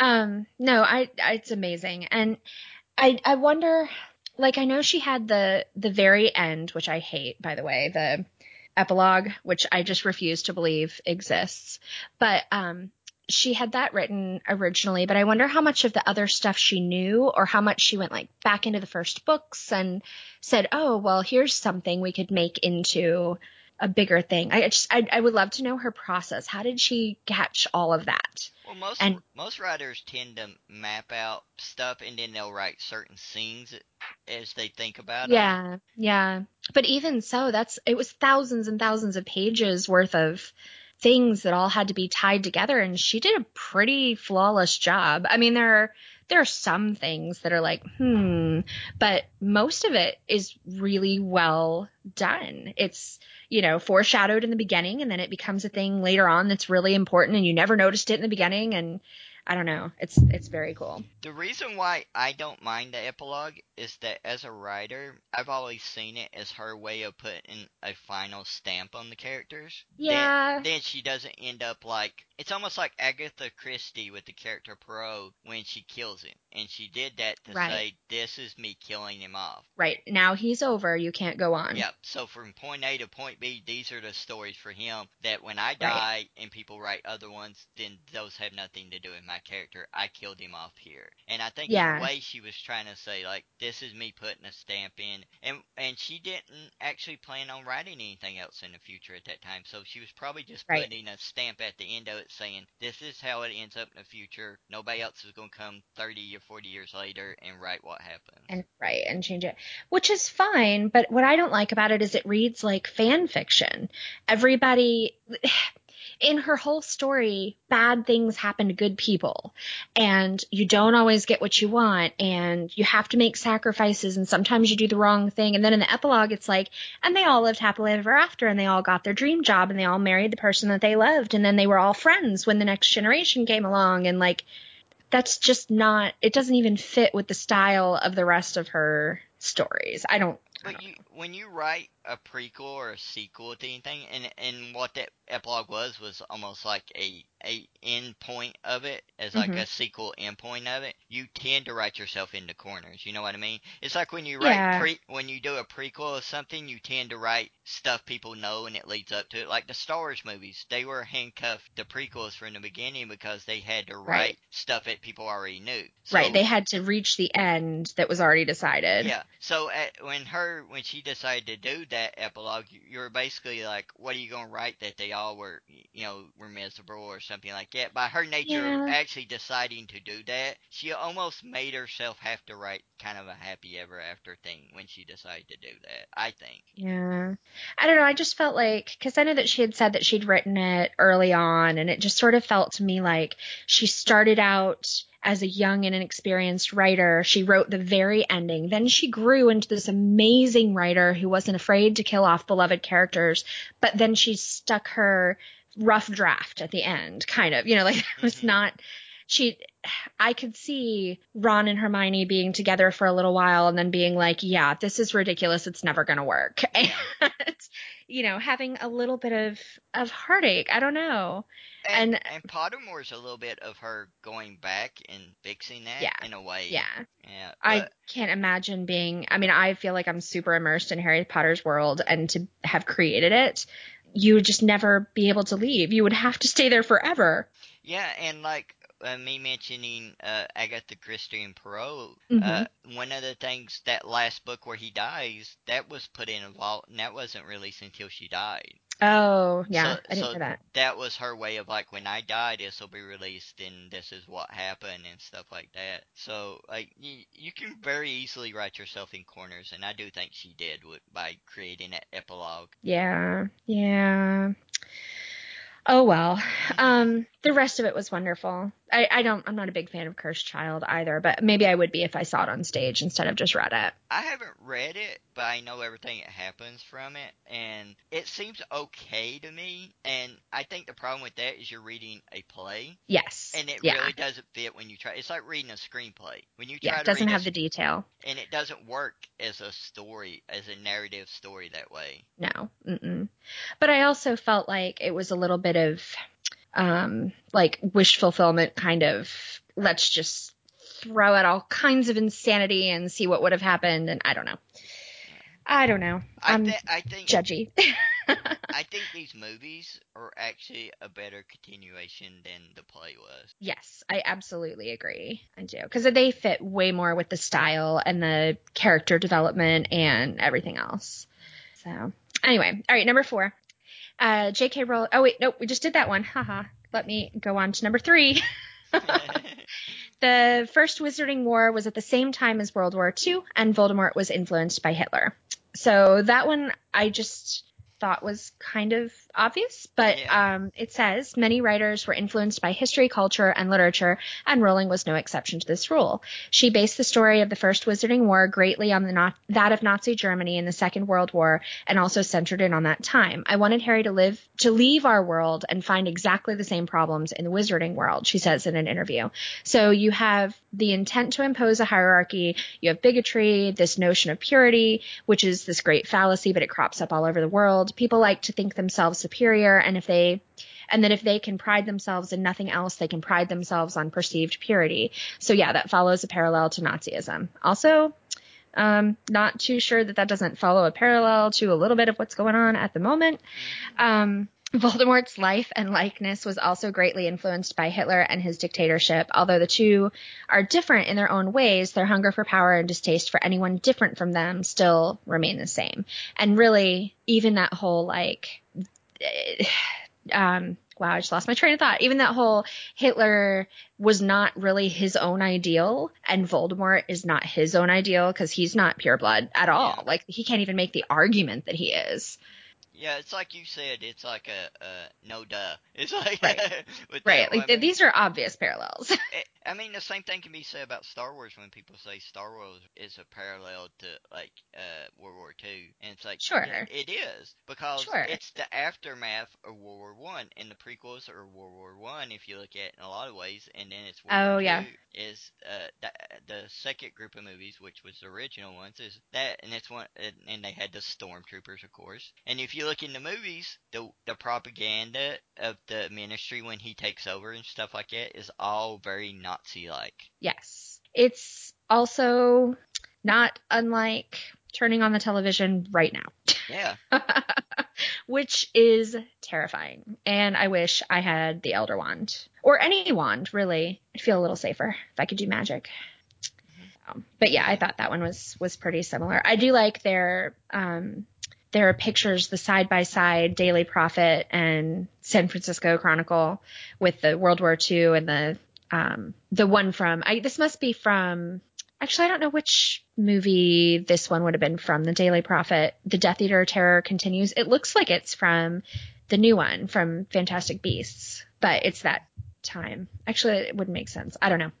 Um. No, I, I. It's amazing, and I. I wonder. Like, I know she had the the very end, which I hate, by the way, the epilogue, which I just refuse to believe exists. But um, she had that written originally. But I wonder how much of the other stuff she knew, or how much she went like back into the first books and said, "Oh, well, here's something we could make into." A bigger thing. I just, I, I would love to know her process. How did she catch all of that? well, most And- most writers tend to map out stuff and then they'll write certain scenes as they think about it. Yeah, yeah. But even so, that's it was thousands and thousands of pages worth of things that all had to be tied together and she did a pretty flawless job. I mean, there are there are some things that are like, hmm, but most of it is really well done. It's, you know, foreshadowed in the beginning and then it becomes a thing later on that's really important and you never noticed it in the beginning and I don't know. It's it's very cool. The reason why I don't mind the epilogue is that as a writer, I've always seen it as her way of putting a final stamp on the characters. Then- Yeah. Then, she doesn't end up like it's almost like Agatha Christie with the character Poirot when she kills him, and she did that to Right. say this is me killing him off. Right. Now he's over. You can't go on. Yep. So from point A to point B, these are the stories for him that when I die Right. and people write other ones, then those have nothing to do with my character. I killed him off here. And I think in Yeah. a way she was trying to say like this is me putting a stamp in and and she didn't actually plan on writing anything else in the future at that time. So she was probably just Right. putting a stamp at the end of it saying this is how it ends up in the future. Nobody else is going to come 30 or 40 years later and write what happens. and right and change it which is fine but what i don't like about it is it reads like fan fiction everybody in her whole story bad things happen to good people and you don't always get what you want and you have to make sacrifices and sometimes you do the wrong thing and then in the epilogue it's like and they all lived happily ever after and they all got their dream job and they all married the person that they loved and then they were all friends when the next generation came along and like that's just not it doesn't even fit with the style of the rest of her stories. I don't I But don't you, when you write a prequel or a sequel to anything, and and what that epilogue was was almost like a a end point of it, as like Mhm. a sequel end point of it. You tend to write yourself into corners. You know what I mean? It's like when you write Yeah. pre when you do a prequel of something, you tend to write stuff people know and it leads up to it. Like the Star Wars movies, they were handcuffed the prequels from the beginning because they had to write Right. stuff that people already knew. right, they had to reach the end that was already decided. yeah. So at, when her when she decided to do that epilogue, you- you're basically like, what are you gonna write that they all were, you know, were miserable or something like that. By her nature Yeah. actually deciding to do that, she almost made herself have to write kind of a happy ever after thing when she decided to do that. I think. Yeah. I don't know. I just felt like, because I know that she had said that she'd written it early on, and it just sort of felt to me like she started out as a young and inexperienced writer, she wrote the very ending. Then she grew into this amazing writer who wasn't afraid to kill off beloved characters, but then she stuck her rough draft at the end, kind of, you know, like [laughs] it was Mhm. not, she, I could see Ron and Hermione being together for a little while and then being like, yeah, this is ridiculous. It's never going to work. And, [laughs] you know, having a little bit of, of heartache. I don't know. And, And- uh and Pottermore's a little bit of her going back and fixing that Yeah. in a way. Yeah. Yeah. I can't imagine being, I mean, I feel like I'm super immersed in Harry Potter's world and to have created it, you would just never be able to leave. You would have to stay there forever. Yeah, and like uh, me mentioning uh, Agatha Christie and Poirot, Mm-hmm. uh, one of the things that last book where he dies, that was put in a vault, and that wasn't released until she died. Oh, yeah. So- I didn't so know that. That was her way of like, when I die, this will be released, and this is what happened, and stuff like that. So like, you, you can very easily write yourself in corners, and I do think she did with, by creating that epilogue. Yeah. Yeah. Oh well. Um, the rest of it was wonderful. I, I don't I'm not a big fan of Cursed Child either, but maybe I would be if I saw it on stage instead of just read it. I haven't read it, but I know everything that happens from it, and it seems okay to me. And I think the problem with that is you're reading a play, Yes. and it yeah. really doesn't fit when you try. It's like reading a screenplay. When you try yeah, it doesn't a have s- the detail. and it doesn't work as a story, as a narrative story that way. No. Mm-mm. But I also felt like it was a little bit of um like wish fulfillment kind of let's just throw out all kinds of insanity and see what would have happened and I don't know. I don't know. I, I'm I think judgy. [laughs] I think these movies are actually a better continuation than the play was. Yes, I absolutely agree. I do. Because they fit way more with the style and the character development and everything else. So, anyway, all right, number four. Uh, J.K. Rowling. Oh, wait, nope, we just did that one. Haha. Let me go on to number three. [laughs] [laughs] the First Wizarding War was at the same time as World War II, and Voldemort was influenced by Hitler. So that one I just thought was kind of obvious, but Yeah. um, it says many writers were influenced by history, culture, and literature, and Rowling was no exception to this rule. She based the story of the First Wizarding War greatly on the not- that of Nazi Germany in the Second World War, and also centered it on that time. I wanted Harry to live to leave our world and find exactly the same problems in the Wizarding world, she says in an interview. So you have the intent to impose a hierarchy, you have bigotry, this notion of purity, which is this great fallacy, but it crops up all over the world. People like to think themselves superior, and if they and then if they can pride themselves in nothing else, they can pride themselves on perceived purity. So yeah, that follows a parallel to Nazism. Also, um, not too sure that that doesn't follow a parallel to a little bit of what's going on at the moment. Um, Voldemort's life and likeness was also greatly influenced by Hitler and his dictatorship. Although the two are different in their own ways, their hunger for power and distaste for anyone different from them still remain the same. And really, even that whole like, [sighs] um, wow, I just lost my train of thought. Even that whole Hitler was not really his own ideal, and Voldemort is not his own ideal because he's not pure blood at all. Like he can't even make the argument that he is. Yeah, it's like you said. It's like a, a no duh. [laughs] It's like Right. [laughs] Right. that Like these are obvious parallels. It, [laughs] I mean, the same thing can be said about Star Wars when people say Star Wars is a parallel to like uh, World War Two, and it's like Sure. it is because Sure. it's the aftermath of World War One, and the prequels are World War One if you look at it in a lot of ways, and then it's World Oh, War yeah. Is uh, the, the second group of movies, which was the original ones, is that, and it's one, and, and they had the stormtroopers, of course, and if you look in the movies, the the propaganda of the ministry when he takes over and stuff like that is all very Nazi like. yes. It's also not unlike turning on the television right now. Yeah. [laughs] which is terrifying. And I wish I had the Elder Wand or any wand, really. I'd feel a little safer if I could do magic. Um, but yeah, I thought that one was was pretty similar. I do like their um, their pictures, the side by side Daily Prophet and San Francisco Chronicle with the World War II and the um, the one from I this must be from Actually, I don't know which movie this one would have been from. The Daily Prophet, The Death Eater Terror continues. It looks like it's from the new one from Fantastic Beasts, but it's that time. Actually, it wouldn't make sense. I don't know.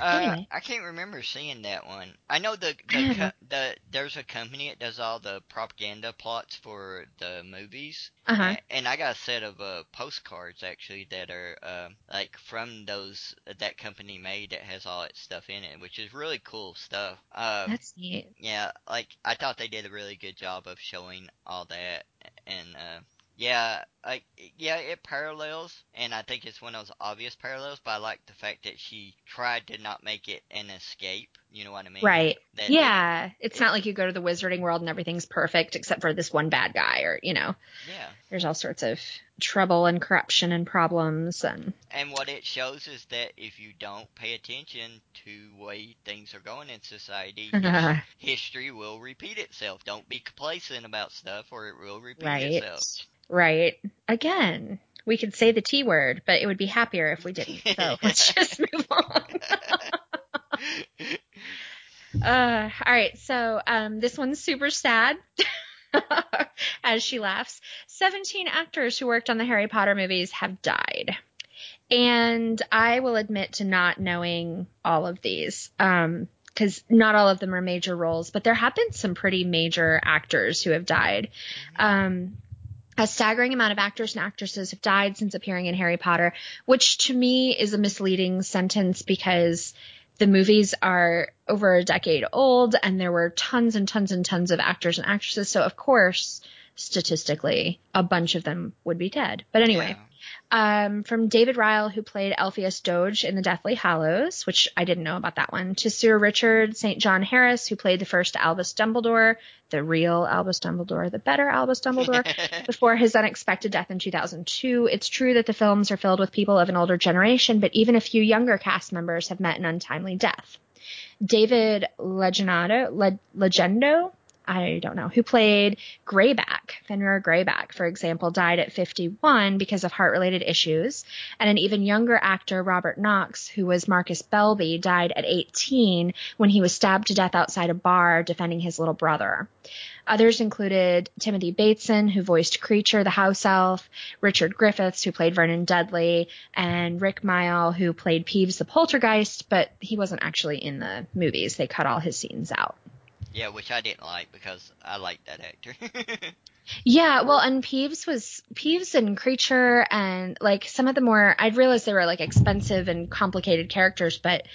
Uh, Anyway. I can't remember seeing that one. I know the the, [clears throat] co- the there's a company that does all the propaganda plots for the movies, Uh huh. a- and I got a set of uh, postcards actually that are uh, like from those that company made that has all that stuff in it, which is really cool stuff. Uh, That's neat. yeah, like I thought they did a really good job of showing all that, and uh, yeah, like yeah, it parallels, and I think it's one of those obvious parallels. But I like the fact that she tried to not make it an escape. You know what I mean? Right. That- Yeah. It's not like you go to the wizarding world and everything's perfect except for this one bad guy or, you know, yeah. there's all sorts of trouble and corruption and problems and And what it shows is that if you don't pay attention to way things are going in society, [laughs] history will repeat itself. Don't be complacent about stuff, or it will repeat right. itself. Right. Again, we could say the T word, but it would be happier if we didn't. So [laughs] let's just move on. [laughs] Uh, all right, so um, this one's super sad. [laughs] As she laughs, 17 actors who worked on the Harry Potter movies have died. And I will admit to not knowing all of these, because not all of them are major roles, but there have been some pretty major actors who have died. Um, a staggering amount of actors and actresses have died since appearing in Harry Potter, which to me is a misleading sentence because the movies are over a decade old and there were tons and tons and tons of actors and actresses. So, of course, statistically, a bunch of them would be dead. But anyway, um, from David Ryall, who played Elphias Doge in The Deathly Hallows, which I didn't know about that one, to Sir Richard St. John Harris, who played the first Albus Dumbledore, the real Albus Dumbledore, the better Albus Dumbledore, [laughs] before his unexpected death in 2002. It's true that the films are filled with people of an older generation, but even a few younger cast members have met an untimely death. David Legendado, Le- Legendo, I don't know, who played Greyback, Fenrir Greyback, for example, died at 51 because of heart-related issues, and an even younger actor, Robert Knox, who was Marcus Belby, died at 18 when he was stabbed to death outside a bar defending his little brother. Others included Timothy Bateson, who voiced Kreacher, the house elf, Richard Griffiths, who played Vernon Dudley, and Rik Mayall, who played Peeves the poltergeist, but he wasn't actually in the movies. They cut all his scenes out. Yeah, which I didn't like because I liked that actor. [laughs] Yeah, well, and Peeves was Peeves and Kreacher and like some of the more I'd realized they were like expensive and complicated characters, but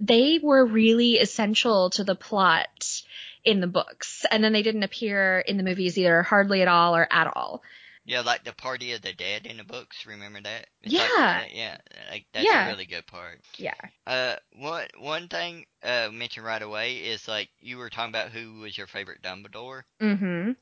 they were really essential to the plot in the books. And then they didn't appear in the movies either hardly at all or at all. Yeah, like the Party of the Dead in the books. Remember that? Yeah. Like, yeah, like that's Yeah. a really good part. Yeah. Uh, one one thing uh mentioned right away is like you were talking about who was your favorite Dumbledore. Mm-hmm.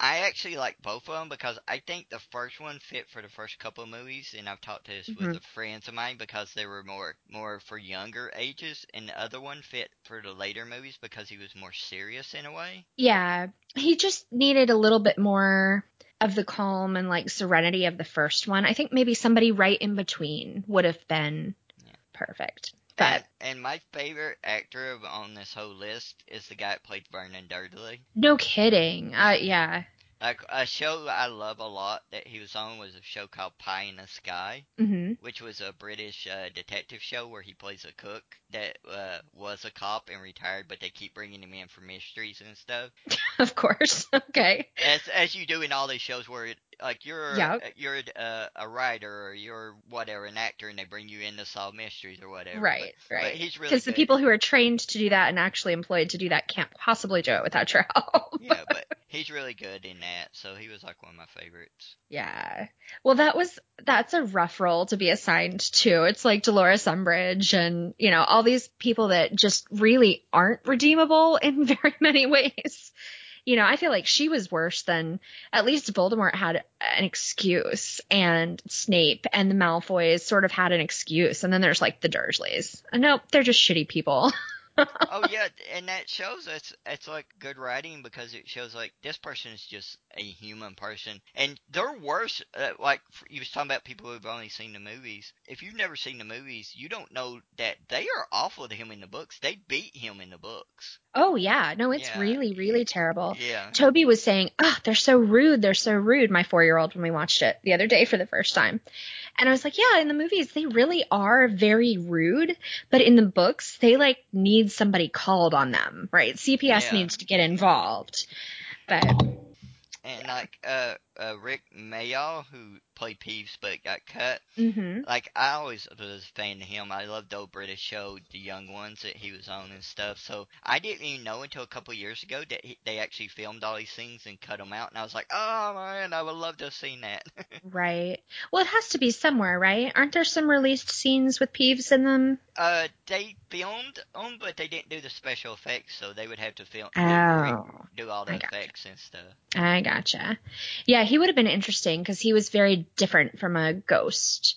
I actually like both of them because I think the first one fit for the first couple of movies, and I've talked to this Mhm. with the friends of mine because they were more more for younger ages, and the other one fit for the later movies because he was more serious in a way. Yeah. He just needed a little bit more of the calm and like serenity of the first one. I think maybe somebody right in between would have been Yeah. perfect. But And, and my favorite actor on this whole list is the guy that played Vernon Dudley. no kidding. Uh, yeah. Like a show I love a lot that he was on was a show called Pie in the Sky. hmm which was a British uh, detective show where he plays a cook that uh, was a cop and retired, but they keep bringing him in for mysteries and stuff. [laughs] Of course. [laughs] okay. As as you do in all these shows where it, like you're Yep. uh, you're uh, a writer or you're whatever an actor and they bring you in to solve mysteries or whatever. Right. But, right. But he's really Because the people who are trained to do that and actually employed to do that can't possibly do it without your help. yeah, but [laughs] he's really good in that. So he was like one of my favorites. Yeah. Well, that was that's a rough role to be assigned to. It's like Dolores Umbridge and, you know, all these people that just really aren't redeemable [laughs] in very many ways. You know, I feel like she was worse than at least Voldemort had an excuse and Snape and the Malfoys sort of had an excuse. And then there's like the Dursleys. Uh, Nope, they're just shitty people. [laughs] oh yeah, and that shows it's it's like good writing because it shows like this person is just a human person, and they're worse. Uh, like you was talking about people who've only seen the movies. If you've never seen the movies, you don't know that they are awful to him in the books. They beat him in the books. Oh yeah. No, it's Yeah. really, really terrible. Yeah. Toby was saying, "Ah, they're so rude. They're so rude." My four-year-old when we watched it the other day for the first time, And I was like, yeah, in the movies, they really are very rude, but in the books, they like need somebody called on them, right? CPS Yeah. needs to get involved. But And like uh, uh Rik Mayall who played Peeves but got cut. hmm Like I always was a fan of him. I loved the old British show, The Young Ones that he was on and stuff. So I didn't even know until a couple years ago that he, they actually filmed all these things and cut them out. And I was like, oh man, I would love to have seen that. [laughs] right. Well, it has to be somewhere, right? Aren't there some released scenes with Peeves in them? uh, they filmed them, but they didn't do the special effects, so they would have to film Oh, do all the effects and stuff. I gotcha. Yeah, he would have been interesting because he was very different from a ghost.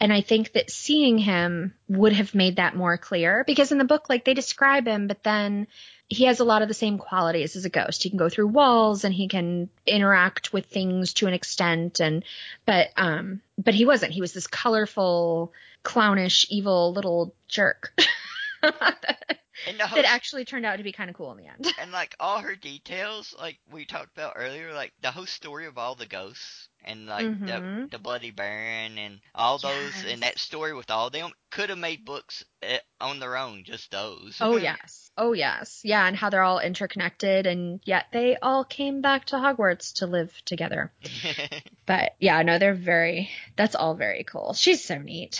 And I think that seeing him would have made that more clear because in the book, like they describe him, but then he has a lot of the same qualities as a ghost. He can go through walls and he can interact with things to an extent. And, but, um, but he wasn't. He was this colorful, clownish, evil little jerk [laughs] that And the host, actually turned out to be kind of cool in the end. and like all her details, like we talked about earlier, like the whole story of all the ghosts and like the Mhm. the Bloody Baron and all those Yes. and that story with all them could have made books eh, on their own, just those. Oh [laughs] yes. Oh yes. Yeah, and how they're all interconnected and yet they all came back to Hogwarts to live together. [laughs] But yeah, no, they're very that's all very cool. She's so neat.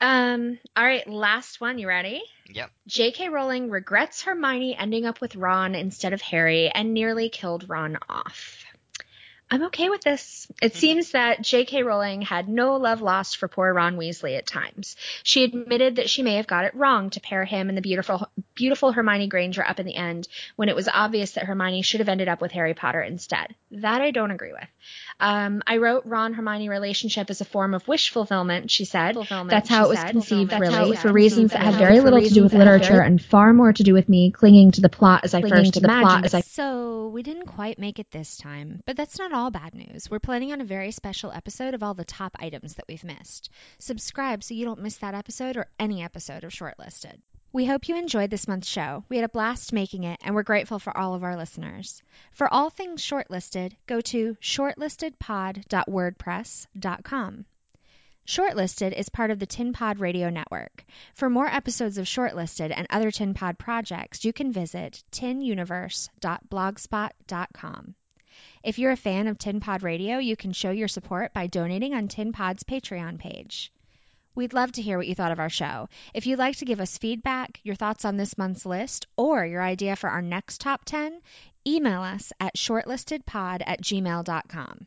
Um, all right, last one. You ready? Yep. J.K. Rowling regrets Hermione ending up with Ron instead of Harry and nearly killed Ron off. I'm okay with this. It seems that J.K. Rowling had no love lost for poor Ron Weasley at times. She admitted that she may have got it wrong to pair him and the beautiful, beautiful Hermione Granger up in the end when it was obvious that Hermione should have ended up with Harry Potter instead. That I don't agree with. Um, I wrote Ron Hermione relationship as a form of wish fulfillment, she said. fulfillment, That's how it was conceived, really, how it for reasons that had very little to do with reasons that had literature very- and far more to do with me clinging to the plot as I Clinging first to the imagined plot as I So, we didn't quite make it this time, but that's not all bad news. We're planning on a very special episode of all the top items that we've missed. Subscribe so you don't miss that episode or any episode of Shortlisted. We hope you enjoyed this month's show. We had a blast making it, and we're grateful for all of our listeners. For all things shortlisted, go to shortlistedpod.wordpress.com. Shortlisted is part of the Tin Pod Radio Network. For more episodes of Shortlisted and other Tin Pod projects, you can visit tinuniverse.blogspot.com. If you're a fan of Tin Pod Radio, you can show your support by donating on Tin Pod's Patreon page. We'd love to hear what you thought of our show. If you'd like to give us feedback, your thoughts on this month's list, or your idea for our next top 10, email us at shortlistedpod at gmail.com.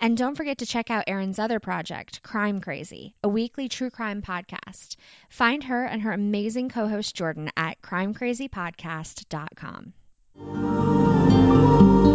And don't forget to check out Erin's other project, Crime Crazy, a weekly true crime podcast. Find her and her amazing co host Jordan at crimecrazypodcast.com.